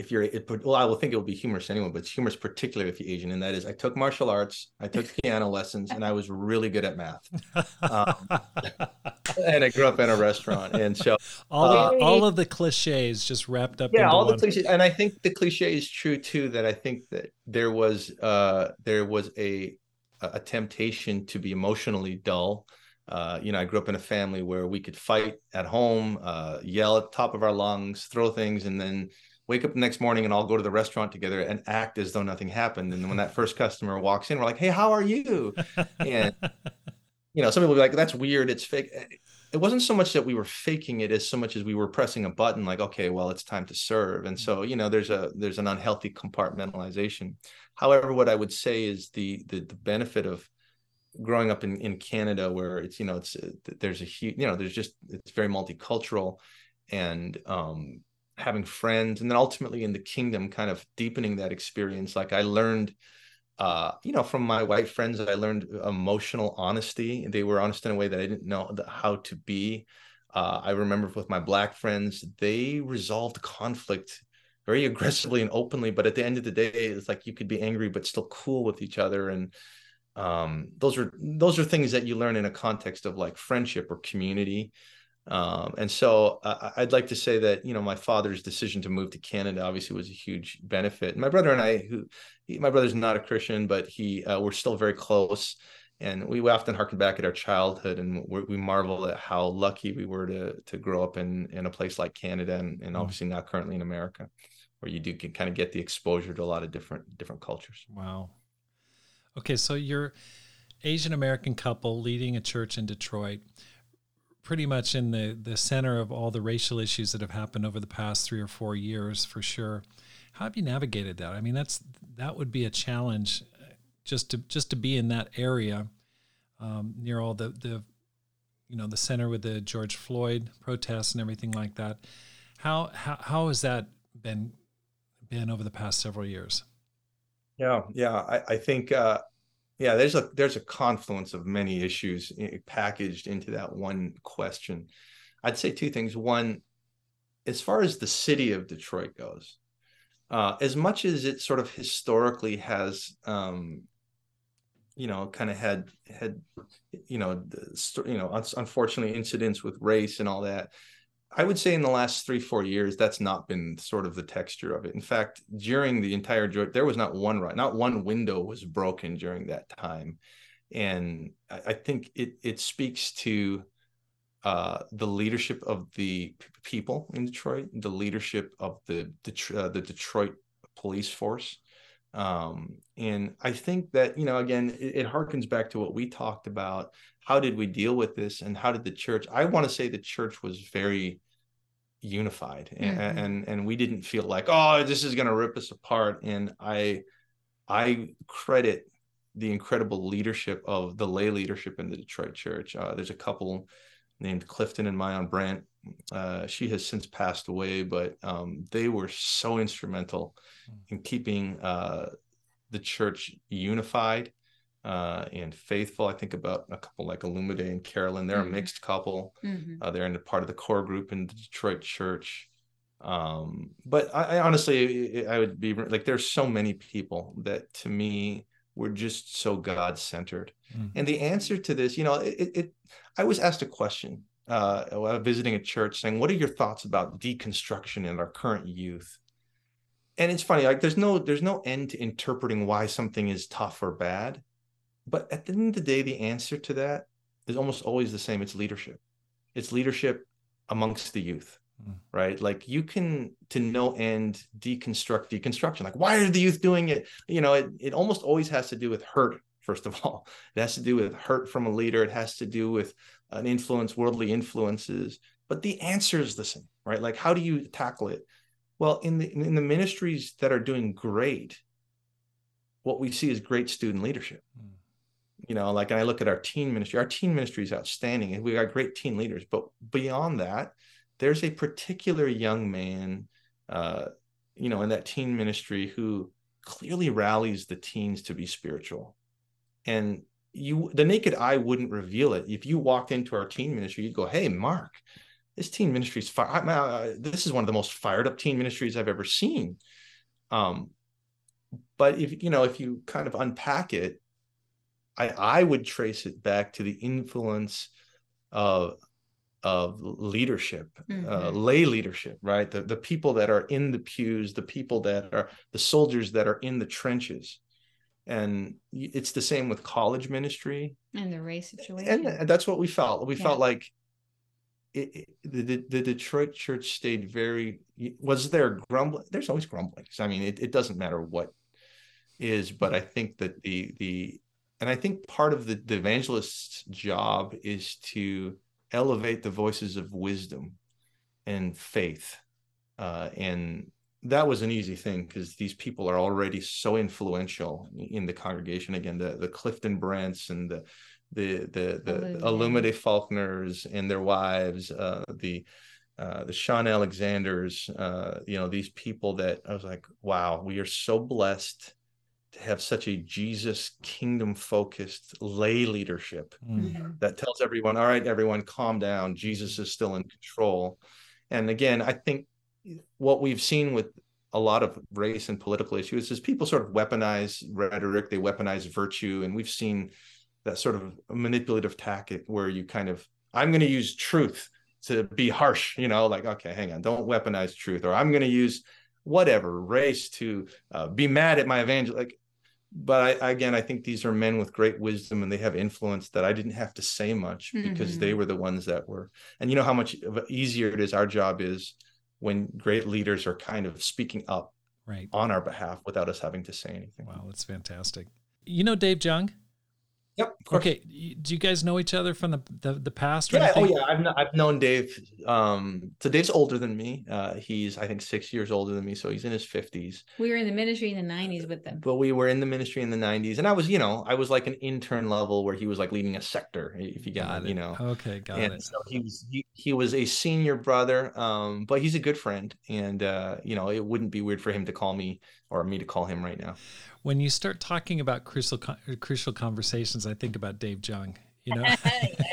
if you're it, well i will think it will be humorous anyway but it's humorous particularly if you're asian and that is i took martial arts i took piano lessons and i was really good at math um, and i grew up in a restaurant and so all, uh, all of the cliches just wrapped up yeah all one. the cliches and i think the cliche is true too that i think that there was uh there was a a temptation to be emotionally dull uh, you know, I grew up in a family where we could fight at home, uh, yell at the top of our lungs, throw things, and then wake up the next morning and all go to the restaurant together and act as though nothing happened. And when that first customer walks in, we're like, "Hey, how are you?" And you know, some people be like, "That's weird. It's fake." It wasn't so much that we were faking it as so much as we were pressing a button, like, "Okay, well, it's time to serve." And so, you know, there's a there's an unhealthy compartmentalization. However, what I would say is the the, the benefit of growing up in, in Canada, where it's you know it's there's a huge you know there's just it's very multicultural, and um, having friends and then ultimately in the kingdom kind of deepening that experience like i learned uh, you know, from my white friends, I learned emotional honesty. They were honest in a way that I didn't know how to be. Uh, I remember with my black friends, they resolved conflict very aggressively and openly. But at the end of the day, it's like you could be angry but still cool with each other. And um, those are those are things that you learn in a context of like friendship or community. Um, and so uh, I'd like to say that you know my father's decision to move to Canada obviously was a huge benefit. My brother and I, who he, my brother's not a Christian, but he uh, we're still very close, and we often harken back at our childhood, and we marvel at how lucky we were to to grow up in in a place like Canada, and, and mm. obviously not currently in America, where you do can kind of get the exposure to a lot of different different cultures. Wow. Okay, so you're Asian American couple leading a church in Detroit pretty much in the, the center of all the racial issues that have happened over the past three or four years for sure. How have you navigated that? I mean, that's that would be a challenge uh, just to just to be in that area um, near all the the you know the center with the George Floyd protests and everything like that. How how how has that been been over the past several years? Yeah, yeah, I, I think uh, yeah there's a there's a confluence of many issues packaged into that one question. I'd say two things. One as far as the city of detroit goes uh, as much as it sort of historically has um, you know kind of had had you know you know unfortunately incidents with race and all that I would say in the last three, four years, that's not been sort of the texture of it. In fact, during the entire there was not one right, not one window was broken during that time, and I think it it speaks to uh, the leadership of the people in Detroit, the leadership of the uh, the Detroit police force, um, and I think that you know again it, it harkens back to what we talked about. How did we deal with this and how did the church i want to say the church was very unified mm-hmm. and, and and we didn't feel like oh this is going to rip us apart. And i i credit the incredible leadership of the lay leadership in the detroit church. Uh, there's a couple named clifton and mayan brandt uh, she has since passed away but um, they were so instrumental mm. in keeping uh, the church unified uh, and faithful. I think about a couple like Olumide and Carolyn. They're mm-hmm. a mixed couple. Mm-hmm. Uh, they're in the part of the core group in the Detroit church. Um, but I, I, honestly, I would be like, there's so many people that to me were just so God centered. Mm-hmm. And the answer to this, you know, it, it I was asked a question uh, visiting a church saying, what are your thoughts about deconstruction in our current youth? And it's funny, like there's no there's no end to interpreting why something is tough or bad but at the end of the day, the answer to that is almost always the same. It's leadership. It's leadership amongst the youth, mm. right? Like you can to no end deconstruct deconstruction. Like why are the youth doing it? You know, it, it almost always has to do with hurt. First of all, it has to do with hurt from a leader. It has to do with an influence, worldly influences. But the answer is the same, right? Like how do you tackle it? Well, in the in the ministries that are doing great, what we see is great student leadership. Mm you know like and i look at our teen ministry our teen ministry is outstanding and we got great teen leaders but beyond that there's a particular young man uh you know in that teen ministry who clearly rallies the teens to be spiritual and you the naked eye wouldn't reveal it if you walked into our teen ministry you'd go hey mark this teen ministry is fire uh, this is one of the most fired up teen ministries i've ever seen um but if you know if you kind of unpack it I, I would trace it back to the influence of of leadership, uh, mm-hmm. uh, lay leadership, right? The the people that are in the pews, the people that are the soldiers that are in the trenches, and it's the same with college ministry and the race situation. And that's what we felt. We yeah. felt like it, it, the, the Detroit church stayed very. Was there grumbling? There's always grumblings I mean, it, it doesn't matter what is, but I think that the the and I think part of the, the evangelist's job is to elevate the voices of wisdom and faith. Uh, and that was an easy thing because these people are already so influential in the congregation. Again, the the Clifton Brandts and the the the the Olumide Faulkners and their wives, uh, the uh, the Sean Alexanders, uh, you know, these people that I was like, wow, we are so blessed to have such a Jesus kingdom focused lay leadership Mm. that tells everyone, all right, everyone, calm down. Jesus is still in control. And again, I think what we've seen with a lot of race and political issues is people sort of weaponize rhetoric, they weaponize virtue. And we've seen that sort of manipulative tactic where you kind of, I'm going to use truth to be harsh, you know, like, okay, hang on, don't weaponize truth, or I'm going to use whatever race to uh, be mad at my evangel. Like, but I, again, I think these are men with great wisdom and they have influence that I didn't have to say much because Mhm. they were the ones that were. And you know how much easier it is. Our job is when great leaders are kind of speaking up Right. on our behalf without us having to say anything. Wow, that's fantastic. You know Dave Jung? Yep. Okay. Do you guys know each other from the the, the past? Or Yeah. Oh yeah. I've kn- I've known Dave. Um, so Dave's older than me. Uh, he's I think six years older than me. So he's in his fifties. We were in the ministry in the 90s with them. but we were in the ministry in the 90s and i was you know i was like an intern level where he was like leading a sector if you got Got it it. you know Okay, got and it. so he was he, he was a senior brother um but he's a good friend and uh you know it wouldn't be weird for him to call me or me to call him right now When you start talking about crucial crucial conversations, I think about Dave Jung. You know,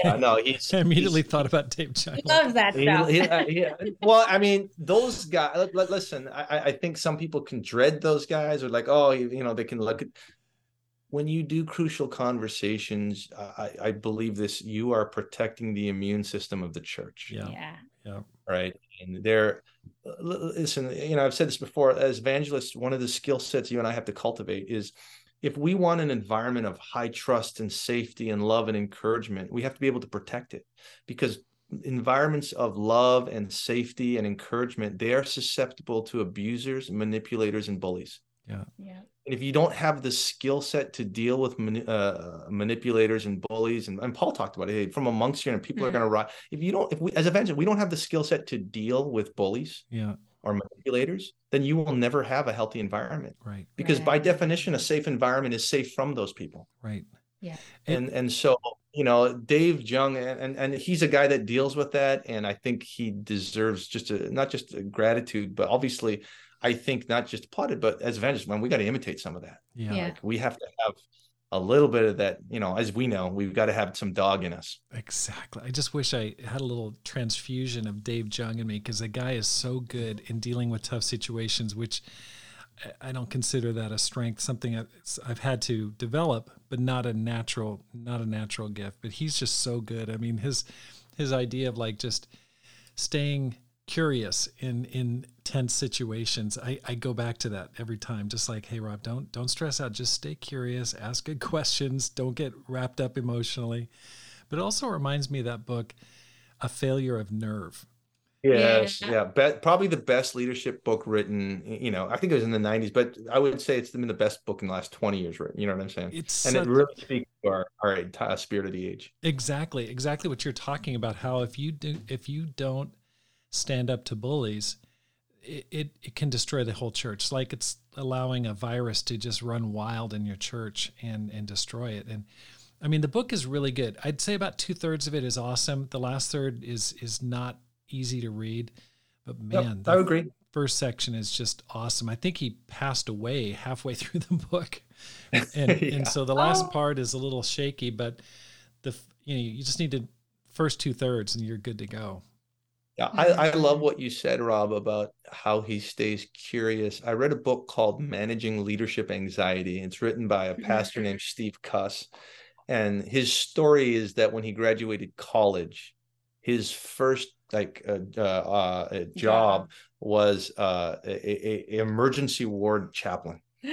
uh, no he's I immediately he's- thought about Dave Jung. He loves that he- stuff. he- uh, he- well, I mean, those guys. li- li- Listen, I, I- I think some people can dread those guys, or like, oh, you, you know, they can look at. When you do crucial conversations, I, I believe this: you are protecting the immune system of the church. Yeah. yeah. right and they're uh, l- listen you know i've said this before as evangelists one of the skill sets you and i have to cultivate is if we want an environment of high trust and safety and love and encouragement we have to be able to protect it because environments of love and safety and encouragement they are susceptible to abusers manipulators and bullies Yeah. and if you don't have the skill set to deal with mani- uh, manipulators and bullies, and, and Paul talked about it, hey, from amongst you, and people are Mhm. going to rise. If you don't, if we, as evangelists, we don't have the skill set to deal with bullies Yeah. or manipulators, then you will never have a healthy environment. Right. Because by definition, a safe environment is safe from those people. Right. Yeah. And and so you know, Dave Jung, and, and and he's a guy that deals with that, and I think he deserves just a not just a gratitude, but obviously, I think not just applauded, but as evangelists, man, we got to imitate some of that. Yeah. Yeah. Like we have to have a little bit of that, you know, as we know, we've got to have some dog in us. Exactly. I just wish I had a little transfusion of Dave Jung in me because the guy is so good in dealing with tough situations, which I- I don't consider that a strength, something I've- I've had to develop, but not a natural, not a natural gift. But he's just so good. I mean, his his idea of like just staying curious in in tense situations. I, I go back to that every time. Just like, hey Rob, don't don't stress out. Just stay curious, ask good questions, don't get wrapped up emotionally. But it also reminds me of that book, A Failure of Nerve. Yes, Yeah. yeah, Be- probably the best leadership book written. You know, I think it was in the '90s, but I would say it's been the best book in the last 20 years. Written. You know what I'm saying? It's and such- it really speaks to our our entire spirit of the age. exactly exactly what you're talking about. How if you do if you don't stand up to bullies, it, it, it can destroy the whole church. It's like it's allowing a virus to just run wild in your church and and destroy it. And I mean, the book is really good. I'd say about two thirds of it is awesome. The last third is is not easy to read, but Yep, man, I the agree. first section is just awesome. I think he passed away halfway through the book, and Yeah. and so the last Oh. part is a little shaky, but the you know you just need to first two thirds and you're good to go. Yeah, I, I love what you said, Rob, about how he stays curious. I read a book called Managing Leadership Anxiety. It's written by a pastor named Steve Cuss. And his story is that when he graduated college, his first like uh, uh, uh, job was uh, a, a, emergency ward chaplain.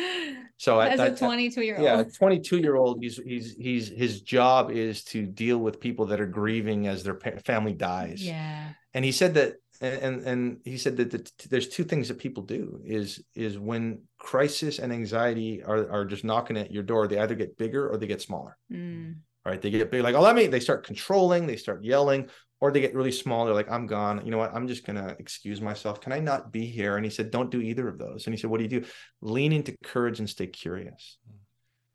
So at As a 22 year old. yeah, 22 year old, he's he's he's his job is to deal with people that are grieving as their family dies Yeah. And he said that and and he said that the, there's two things that people do is is when crisis and anxiety are, are just knocking at your door they either get bigger or they get smaller. Mm. right? They get big like oh let me they start controlling they start yelling or they get really small they're like i'm gone. You know what? I'm just gonna excuse myself. Can i not be here? And he said don't do either of those. And he said what do you do? Lean into courage and stay curious.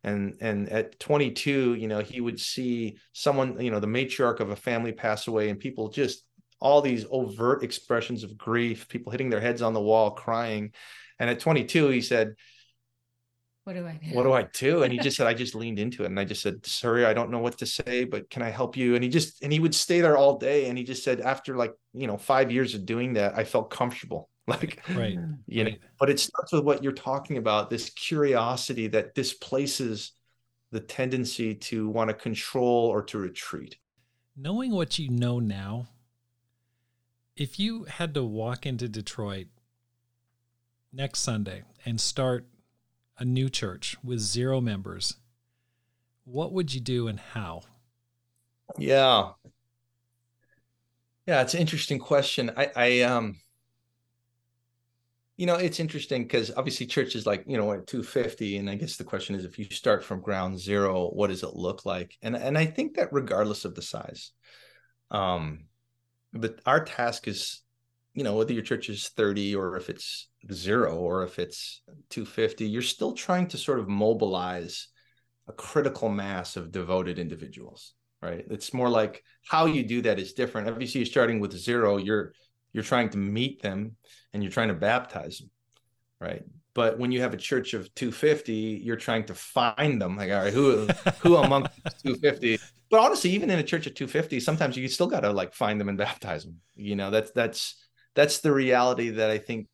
And and at 22 you know he would see someone you know the matriarch of a family pass away and people just all these overt expressions of grief people hitting their heads on the wall crying and at 22 he said what do I do? What do I do? And he just said, I just leaned into it. And I just said, sorry, I don't know what to say, but can I help you? And he just, and he would stay there all day. And he just said, after like, you know, five years of doing that, I felt comfortable. Like, right. You know, but it starts with what you're talking about this curiosity that displaces the tendency to want to control or to retreat. Knowing what you know now, if you had to walk into Detroit next Sunday and start a new church with zero members, what would you do and how? Yeah. Yeah, it's an interesting question. I, I um you know, it's interesting because obviously churches like, you know, at 250. And I guess the question is if you start from ground zero, what does it look like? And and I think that regardless of the size, um, but our task is, you know, whether your church is 30 or if it's zero or if it's 250, you're still trying to sort of mobilize a critical mass of devoted individuals, right? It's more like how you do that is different. Obviously, you're starting with zero, you're you're trying to meet them and you're trying to baptize them right but when you have a church of 250 you're trying to find them. Like all right who who among 250 but honestly even in a church of 250 sometimes you still got to like find them and baptize them. You know that's that's that's the reality that i think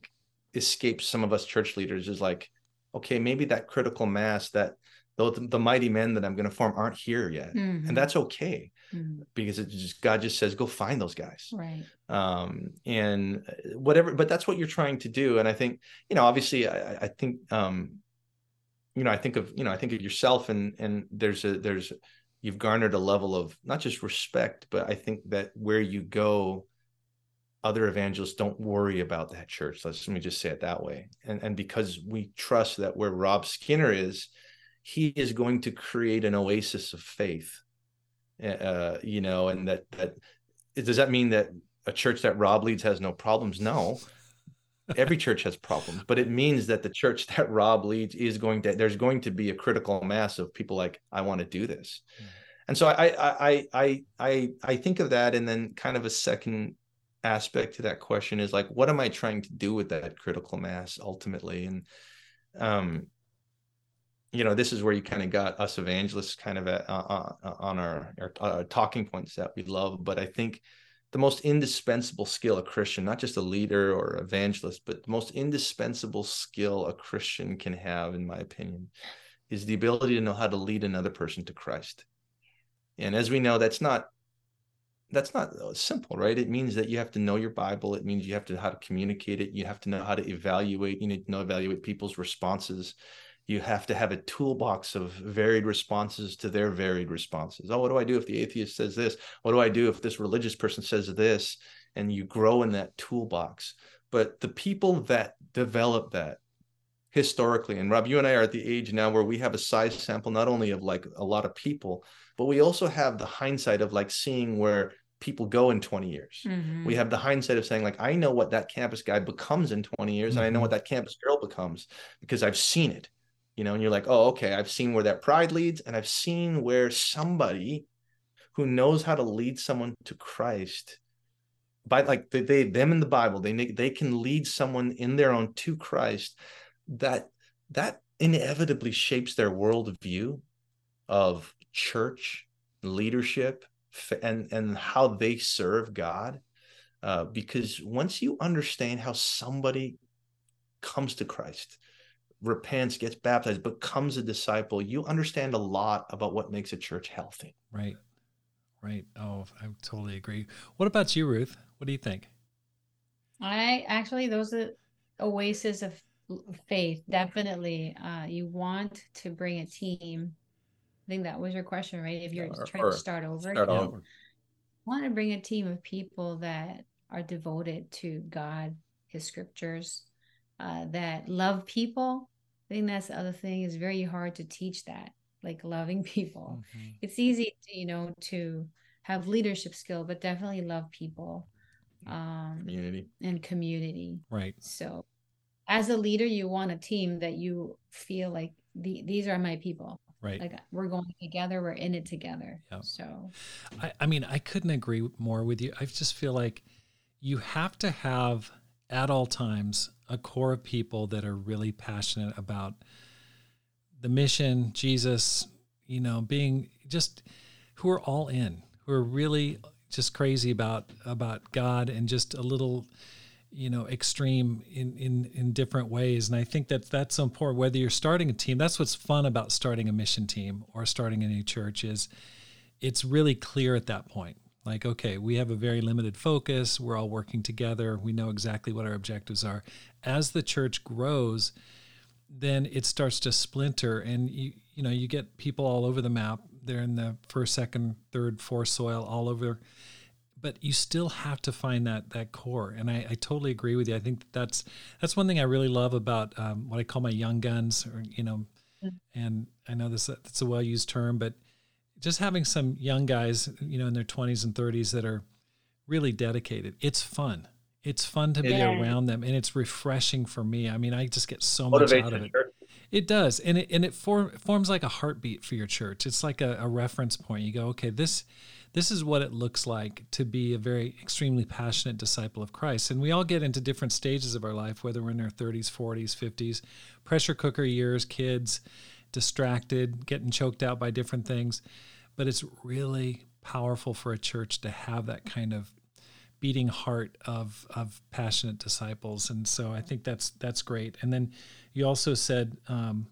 escapes some of us church leaders is like okay maybe that critical mass that the, the mighty men that i'm going to form aren't here yet. Mhm. and that's okay Mm, because it just god just says go find those guys. Right. um and uh, whatever but that's what you're trying to do. And i think you know obviously i i think um you know i think of you know i think of yourself and and there's a there's you've garnered a level of not just respect but i think that where you go other evangelists don't worry about that church. Let's let me just say it that way. And and because we trust that where rob skinner is he is going to create an oasis of faith uh you know and that that does that mean that a church that rob leads has no problems? No. Every church has problems but it means that the church that rob leads is going to there's going to be a critical mass of people like i want to do this. Mm. and so I, I i i i i think of that and then kind of a second aspect to that question is like what am i trying to do with that critical mass ultimately? And um you know this is where you kind of got us evangelists kind of at, uh, uh, on our, our uh, talking points that we love but i think the most indispensable skill a christian not just a leader or evangelist but the most indispensable skill a christian can have in my opinion is the ability to know how to lead another person to christ. And as we know that's not that's not uh, simple right? It means that you have to know your bible. It means you have to know how to communicate it. You have to know how to evaluate. You need to know evaluate people's responses you have to have a toolbox of varied responses to their varied responses. Oh, what do I do if the atheist says this? What do I do if this religious person says this? And you grow in that toolbox. But the people that develop that historically, and Rob, you and I are at the age now where we have a size sample not only of like a lot of people, but we also have the hindsight of like seeing where people go in 20 years. Mhm. We have the hindsight of saying, like, I know what that campus guy becomes in 20 years, and I know Mhm. what that campus girl becomes because I've seen it you know and you're like oh okay i've seen where that pride leads and i've seen where somebody who knows how to lead someone to christ by like they, they them in the bible they they can lead someone in their own to christ that that inevitably shapes their worldview of church leadership and and how they serve god uh, because once you understand how somebody comes to christ repents, gets baptized, becomes a disciple, you understand a lot about what makes a church healthy. Right. Right. Oh, I totally agree. What about you, Ruth? What do you think? I actually those are oasis of faith. Definitely, uh, you want to bring a team. I think that was your question, right? If you're Or- trying or to start over, Start you over. want to bring a team of people that are devoted to God, His scriptures, uh, that love people. I think that's the other thing. It's very hard to teach that, like loving people. Mhm. It's easy, to, you know, to have leadership skill, but definitely love people um, Community. and community. Right. So, as a leader, you want a team that you feel like the, these are my people. Right. Like we're going together, we're in it together. Yep. So, I, I mean, I couldn't agree more with you. I just feel like you have to have at all times a core of people that are really passionate about the mission, Jesus, you know, being just who are all in, who are really just crazy about about God and just a little you know extreme in in in different ways. And i think that that's so important. Whether you're starting a team that's what's fun about starting a mission team or starting a new church is it's really clear at that point like okay we have a very limited focus. We're all working together. We know exactly what our objectives are. As the church grows then it starts to splinter and you you know you get people all over the map. They're in the first second third fourth soil all over. But you still have to find that that core. And I, I totally agree with you. I think that's that's one thing i really love about um, what i call my young guns or you know mm. and i know this that's a well used term but just having some young guys you know in their 20s and 30s that are really dedicated it's fun. It's fun to yeah. be around them and it's refreshing for me. I mean i just get so much out of it. it does and it and it form, forms like a heartbeat for your church. It's like a, a reference point. You go okay this this is what it looks like to be a very extremely passionate disciple of Christ. And we all get into different stages of our life, whether we're in our 30s, 40s, 50s, pressure cooker years, kids, distracted, getting choked out by different things. But it's really powerful for a church to have that kind of beating heart of of passionate disciples and so i think that's that's great and then you also said um,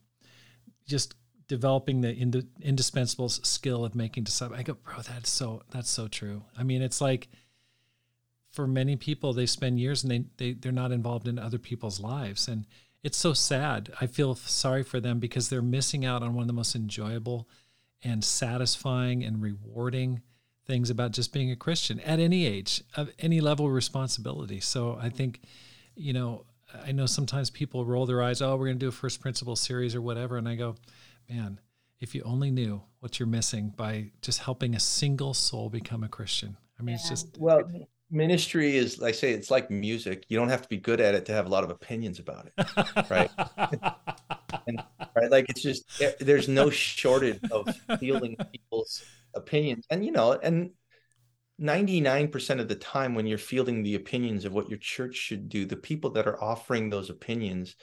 just developing the ind- indispensable skill of making disciples. I go, bro, that's so that's so true. I mean, it's like for many people, they spend years and they, they they're not involved in other people's lives, and it's so sad. I feel sorry for them because they're missing out on one of the most enjoyable and satisfying and rewarding things about just being a Christian at any age, of any level of responsibility. So I think, you know, I know sometimes people roll their eyes, oh, we're going to do a first principle series or whatever. And I go, man, if you only knew what you're missing by just helping a single soul become a Christian. I mean, yeah. it's just well, ministry is like I say, it's like music. You don't have to be good at it to have a lot of opinions about it, right? and, right, like it's just there's no shortage of feeling people's opinions, and you know, and 99% of the time when you're fielding the opinions of what your church should do, the people that are offering those opinions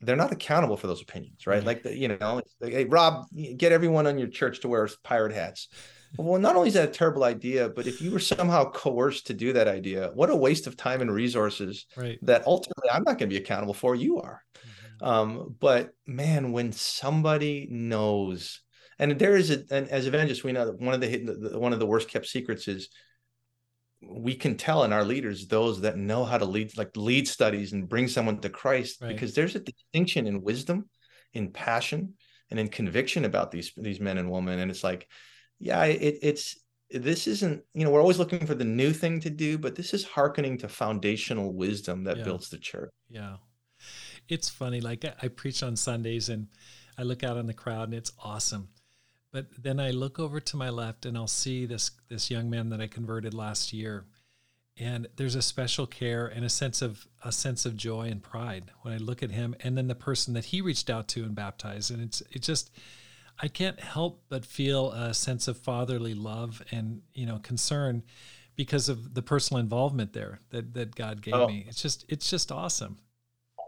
they're not accountable for those opinions, right? Mm-hmm. Like, the, you know, like, hey, Rob, get everyone on your church to wear pirate hats. Well, not only is that a terrible idea, but if you were somehow coerced to do that idea, what a waste of time and resources right. that ultimately I'm not going to be accountable for. You are. Mm-hmm. Um, but man, when somebody knows, and there is a, and as evangelists, we know that one of the one of the worst kept secrets is we can tell in our leaders those that know how to lead like lead studies and bring someone to christ right. because there's a distinction in wisdom in passion and in conviction about these these men and women and it's like yeah it, it's this isn't you know we're always looking for the new thing to do but this is hearkening to foundational wisdom that yeah. builds the church yeah it's funny like I, I preach on sundays and i look out on the crowd and it's awesome but then I look over to my left and I'll see this this young man that I converted last year. And there's a special care and a sense of a sense of joy and pride when I look at him and then the person that he reached out to and baptized. And it's it just I can't help but feel a sense of fatherly love and, you know, concern because of the personal involvement there that, that God gave oh. me. It's just it's just awesome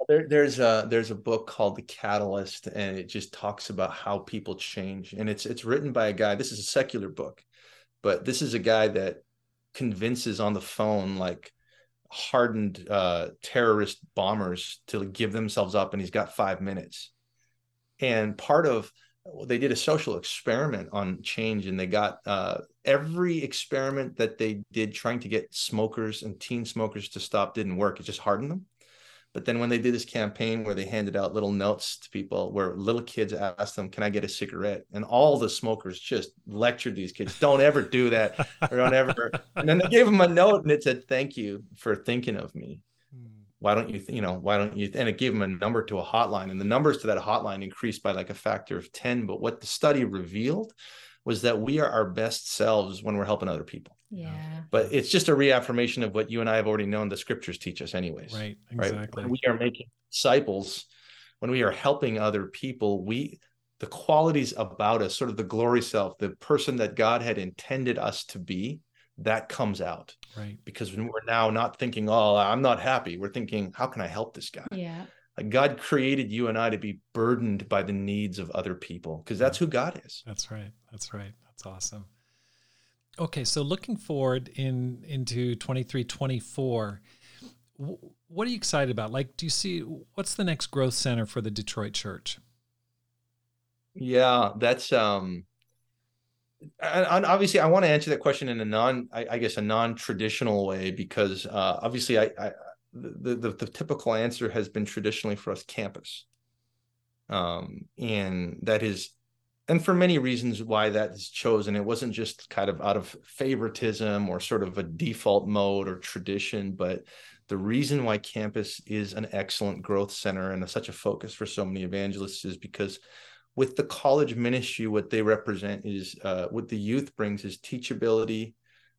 there, there's a there's a book called The Catalyst, and it just talks about how people change. And it's it's written by a guy. This is a secular book, but this is a guy that convinces on the phone like hardened uh, terrorist bombers to give themselves up, and he's got five minutes. And part of they did a social experiment on change, and they got uh, every experiment that they did trying to get smokers and teen smokers to stop didn't work. It just hardened them but then when they did this campaign where they handed out little notes to people where little kids asked them, Can I get a cigarette? And all the smokers just lectured these kids, Don't ever do that. Or don't ever. And then they gave them a note and it said, Thank you for thinking of me. Why don't you, you know, why don't you? And it gave them a number to a hotline. And the numbers to that hotline increased by like a factor of 10. But what the study revealed was that we are our best selves when we're helping other people. Yeah. But it's just a reaffirmation of what you and I have already known the scriptures teach us anyways. Right. Exactly. Right. When we are making disciples, when we are helping other people, we the qualities about us, sort of the glory self, the person that God had intended us to be, that comes out. Right. Because when we're now not thinking, oh, I'm not happy, we're thinking, how can I help this guy? Yeah. God created you and I to be burdened by the needs of other people because that's who God is. That's right. That's right. That's awesome. Okay, so looking forward in into 23 24 what are you excited about? Like do you see what's the next growth center for the Detroit church? Yeah, that's um and obviously I want to answer that question in a non I, guess a non-traditional way because uh obviously I, I the, the, the typical answer has been traditionally for us campus. Um, and that is, and for many reasons why that is chosen, it wasn't just kind of out of favoritism or sort of a default mode or tradition, but the reason why campus is an excellent growth center and such a focus for so many evangelists is because with the college ministry, what they represent is uh, what the youth brings is teachability,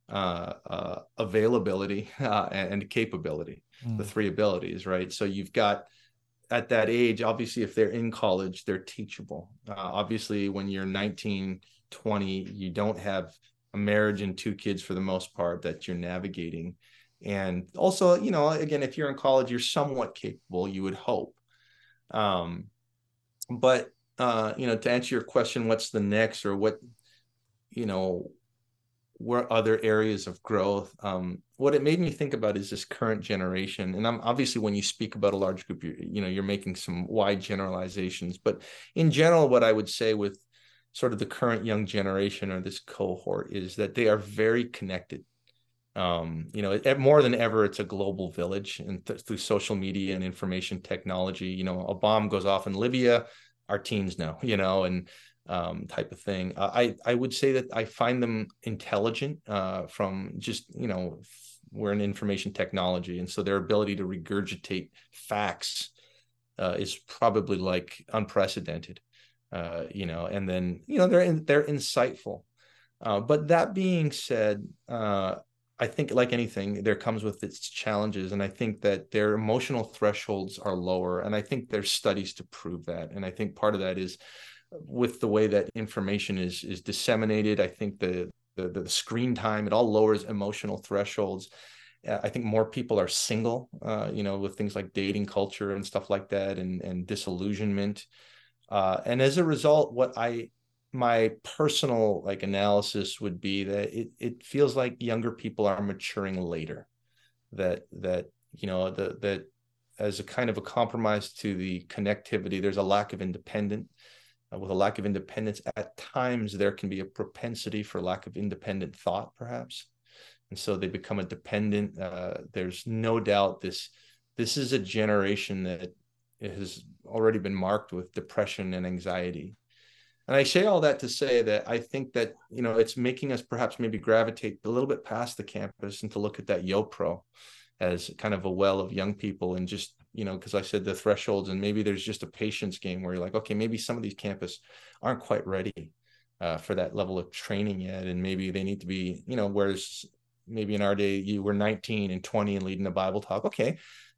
uh, uh, availability, uh, and, and capability mm. the three abilities, right? So you've got at that age, obviously, if they're in college, they're teachable. Uh, obviously, when you're 19, 20, you don't have a marriage and two kids for the most part that you're navigating. And also, you know, again, if you're in college, you're somewhat capable, you would hope. Um, but, uh, you know, to answer your question, what's the next or what, you know, where other areas of growth. Um, what it made me think about is this current generation, and I'm obviously when you speak about a large group, you you know you're making some wide generalizations, but in general, what I would say with sort of the current young generation or this cohort is that they are very connected. Um, you know, more than ever, it's a global village, and th- through social media and information technology, you know, a bomb goes off in Libya, our teens know, you know, and um, type of thing. Uh, I I would say that I find them intelligent uh, from just you know we're in information technology, and so their ability to regurgitate facts uh, is probably like unprecedented. Uh, you know, and then you know they're in, they're insightful. Uh, but that being said, I think like anything, there comes with its challenges, and I think that their emotional thresholds are lower, and I think there's studies to prove that, and I think part of that is with the way that information is is disseminated i think the the, the screen time it all lowers emotional thresholds. Uh, i think more people are single uh, you know with things like dating culture and stuff like that and and disillusionment. Uh, and as a result what i my personal like analysis would be that it it feels like younger people are maturing later that that you know the that as a kind of a compromise to the connectivity there's a lack of independent uh, with a lack of independence. At times, there can be a propensity for lack of independent thought, perhaps, and so they become a dependent. Uh, there's no doubt this this is a generation that has already been marked with depression and anxiety. And I say all that to say that I think that you know it's making us perhaps maybe gravitate a little bit past the campus and to look at that YoPro as kind of a well of young people and just you know, because I said the thresholds, and maybe there's just a patience game where you're like, okay, maybe some of these campus aren't quite ready uh, for that level of training yet, and maybe they need to be, you know, whereas maybe in our day you were 19 and 20 and leading a Bible talk, okay,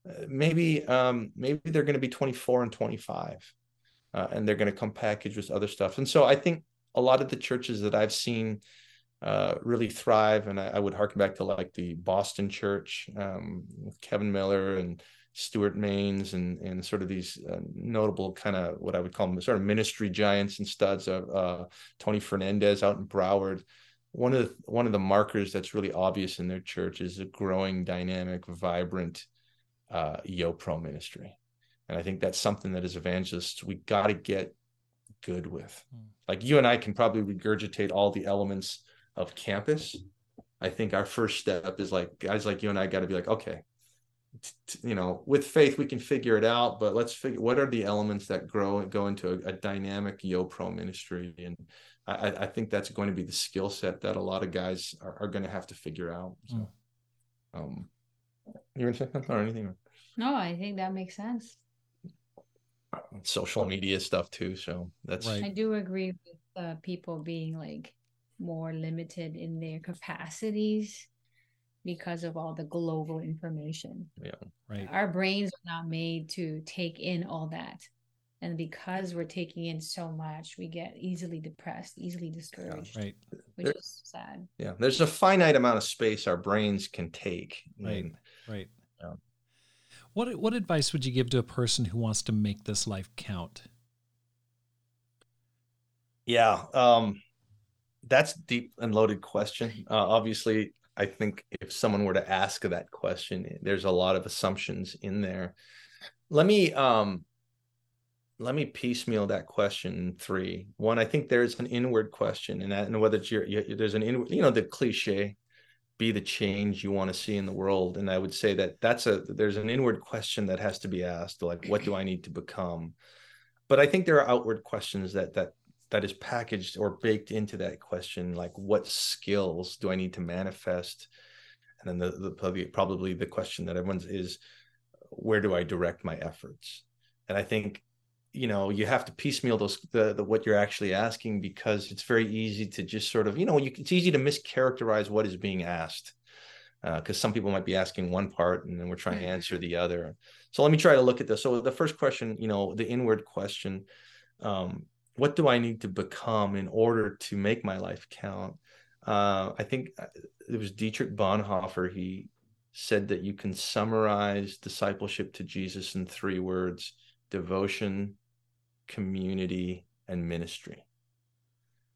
uh, maybe um, maybe they're going to be 24 and 25, uh, and they're going to come packaged with other stuff, and so I think a lot of the churches that I've seen. Uh, really thrive, and I, I, would harken back to like the Boston Church um, with Kevin Miller and Stuart Maines and and sort of these uh, notable kind of what I would call them sort of ministry giants and studs of uh, Tony Fernandez out in Broward. One of the, one of the markers that's really obvious in their church is a growing, dynamic, vibrant uh, YoPro ministry, and I think that's something that as evangelists we got to get good with. Mm. Like you and I can probably regurgitate all the elements of campus. I think our first step is like guys like you and I got to be like, okay, you know with faith we can figure it out but let's figure what are the elements that grow and go into a, a dynamic YoPro ministry and I, I, think that's going to be the skill set that a lot of guys are, are going to have to figure out so mm. um you want to say something or anything no i think that makes sense social media stuff too so that's right. i do agree with uh, people being like more limited in their capacities because of all the global information. Yeah, right. Our brains are not made to take in all that. And because we're taking in so much, we get easily depressed, easily discouraged. Yeah, right. Which there, is sad. Yeah. There's a finite amount of space our brains can take. Right. And, right. Yeah. What what advice would you give to a person who wants to make this life count? Yeah, um, that's deep and loaded question. Uh, obviously, I think if someone were to ask that question, there's a lot of assumptions in there. Let me um, let me piecemeal that question three. One, I think there's an inward question, and that, and whether it's your, you, there's an inward, you know, the cliche, be the change you want to see in the world. And I would say that that's a there's an inward question that has to be asked, like what do I need to become? But I think there are outward questions that that that is packaged or baked into that question, like what skills do I need to manifest? And then the, the probably probably the question that everyone's is where do I direct my efforts? And I think you know you have to piecemeal those the, the what you're actually asking because it's very easy to just sort of you know you, it's easy to mischaracterize what is being asked because uh, some people might be asking one part and then we're trying to answer the other. So let me try to look at this. So the first question you know the inward question um, what do i need to become in order to make my life count? Uh, i think uh, it was dietrich bonhoeffer. He said that you can summarize discipleship to jesus in three words devotion community, and ministry.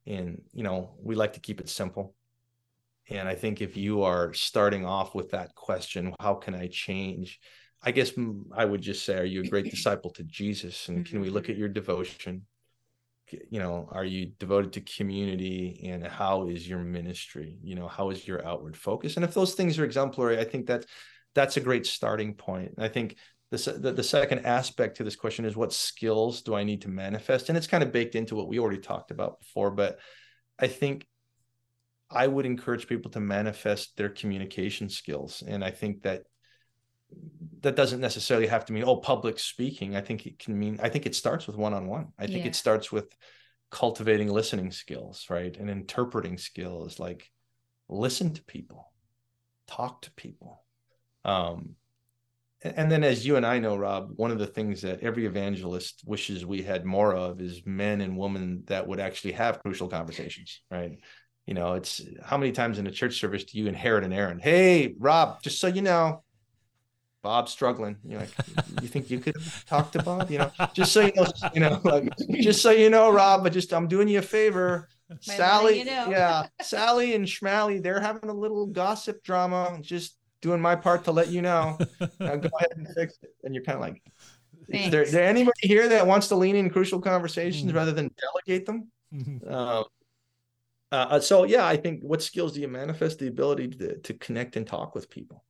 And, you know, we like to keep it simple. And I think if you are starting off with that question, how can I change? I guess I would just say, are you a great disciple to Jesus? And can we look at mm-hmm. your devotion? You know, are you devoted to community and how is your ministry? You know, how is your outward focus? And if those things are exemplary, I think that's that's a great starting point. I think the, the, the second aspect to this question is what skills do I need to manifest? And it's kind of baked into what we already talked about before, but I think I would encourage people to manifest their communication skills. And I think that that doesn't necessarily have to mean oh public speaking i think it can mean i think it starts with one-on-one i think yeah. it starts with cultivating listening skills right and interpreting skills like listen to people talk to people um, and then as you and I know, Rob, one of the things that every evangelist wishes we had more of is men and women that would actually have crucial conversations, right? You know, it's how many times in a church service do you inherit an errand? Hey, Rob, just so you know, Bob's struggling. You're like, you think you could talk to Bob? You know, just so you know, you know, like, just so you know, Rob, but just I'm doing you a favor. Sally, you know. yeah, Sally and Schmally, they're having a little gossip drama. Just doing my part to let you know. Now go ahead and fix it. And you're kind of like, is there, is there, anybody here that wants to lean in crucial conversations mm-hmm. rather than delegate them? Mm-hmm. Uh, uh, so yeah, I think what skills do you manifest? The ability to, to connect and talk with people.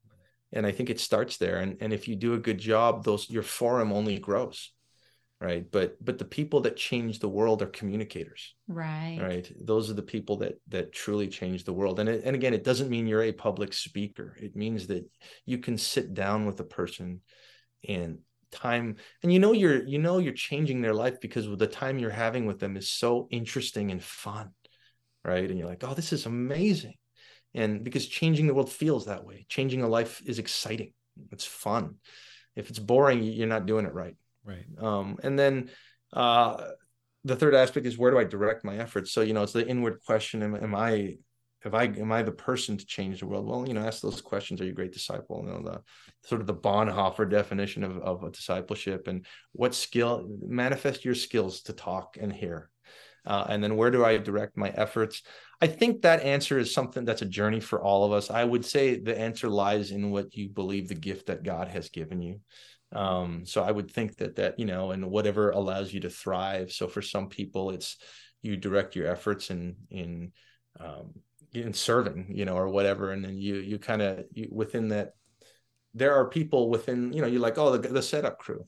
And I think it starts there. And, and if you do a good job, those your forum only grows right? But but the people that change the world are communicators right. right? Those are the people that that truly change the world. And it, and again it doesn't mean you're a public speaker. It means that you can sit down with a person and time and you know you're you know you're changing their life because the time you're having with them is so interesting and fun right? And you're like oh this is amazing. And because changing the world feels that way. Changing a life is exciting. It's fun. If it's boring you're not doing it right Right. Um, and then uh, the third aspect is where do I direct my efforts? So you know, it's the inward question: Am, am I if I am I the person to change the world? Well, you know, ask those questions. Are you a great disciple? You know, the sort of the Bonhoeffer definition of, of a discipleship and what skill manifest your skills to talk and hear. Uh, and then where do I direct my efforts? I think that answer is something that's a journey for all of us. I would say the answer lies in what you believe the gift that God has given you um, so i would think that that you know and whatever allows you to thrive. So for some people it's you direct your efforts in in um, in serving you know or whatever and then you you kind of within that there are people within you know you're like oh the, the setup crew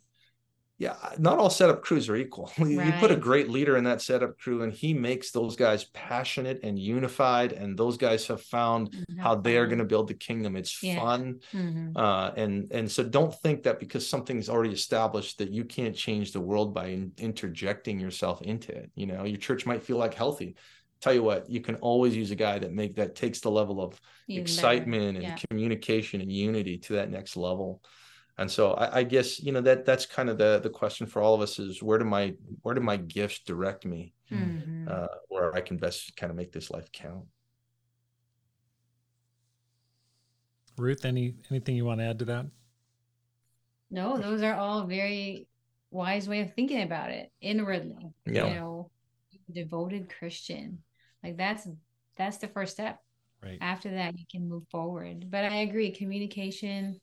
yeah, not all setup crews are equal. Right. You put a great leader in that setup crew, and he makes those guys passionate and unified. And those guys have found mm-hmm. how they are going to build the kingdom. It's yeah. fun, mm-hmm. uh, and and so don't think that because something's already established that you can't change the world by in, interjecting yourself into it. You know, your church might feel like healthy. Tell you what, you can always use a guy that make that takes the level of Even excitement better. and yeah. communication and unity to that next level and so I, I, guess you know that that's kind of the the question for all of us is where do my where do my gifts direct me mm-hmm. uh, where i can best kind of make this life count ruth any anything you want to add to that No, those are all very wise way of thinking about it inwardly. Yeah. You know, devoted Christian. Like that's that's the first step. Right. After that, you can move forward. But I agree, communication.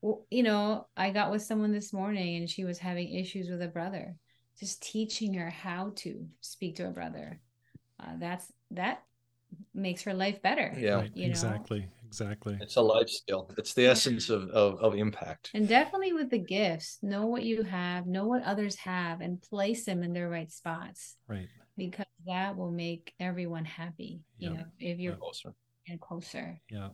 Well, you know, I got with someone this morning and she was having issues with a brother. Just teaching her how to speak to a brother. Uh, that's that makes her life better. Yeah. Right. you know? Exactly. Exactly. It's a life skill. It's the essence of, of, of impact. And definitely with the gifts, know what you have, know what others have, and place them in their right spots Right. because that will make everyone happy. You Yeah. know, if you're Closer. getting closer. Yeah.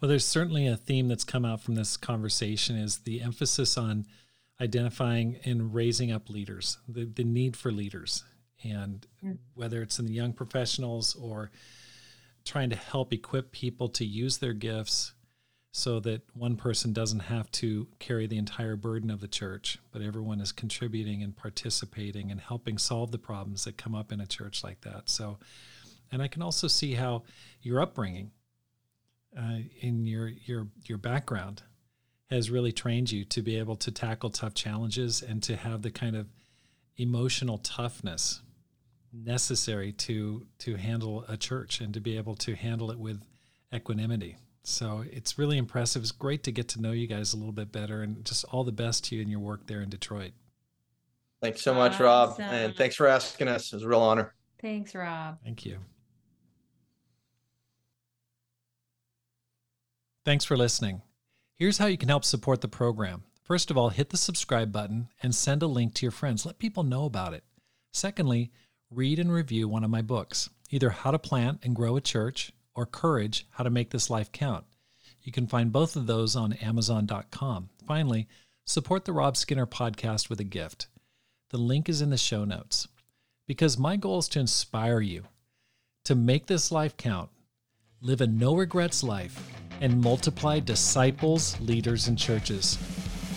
Well, there's certainly a theme that's come out from this conversation is the emphasis on identifying and raising up leaders, the, the need for leaders. And Mm. whether it's in the young professionals or trying to help equip people to use their gifts so that one person doesn't have to carry the entire burden of the church, but everyone is contributing and participating and helping solve the problems that come up in a church like that. So, and I can also see how your upbringing uh, in your your your background has really trained you to be able to tackle tough challenges and to have the kind of emotional toughness necessary to to handle a church and to be able to handle it with equanimity. So it's really impressive. It's great to get to know you guys a little bit better and just all the best to you and your work there in Detroit. Thanks so much, Rob. And thanks for asking us. It was a real honor. Thanks, Rob. Thank you. Thanks for listening. Here's how you can help support the program. First of all, hit the subscribe button and send a link to your friends. Let people know about it. Secondly, read and review one of my books, either How to Plant and Grow a Church or Courage How to Make This Life Count. You can find both of those on Amazon.com. Finally, support the Rob Skinner podcast with a gift. The link is in the show notes. Because my goal is to inspire you to make this life count, live a no regrets life, and multiply disciples, leaders, and churches.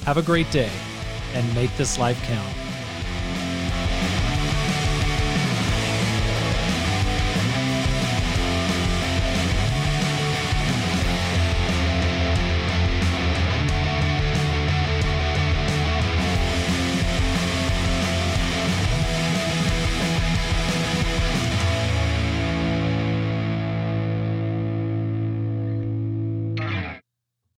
Have a great day and make this life count.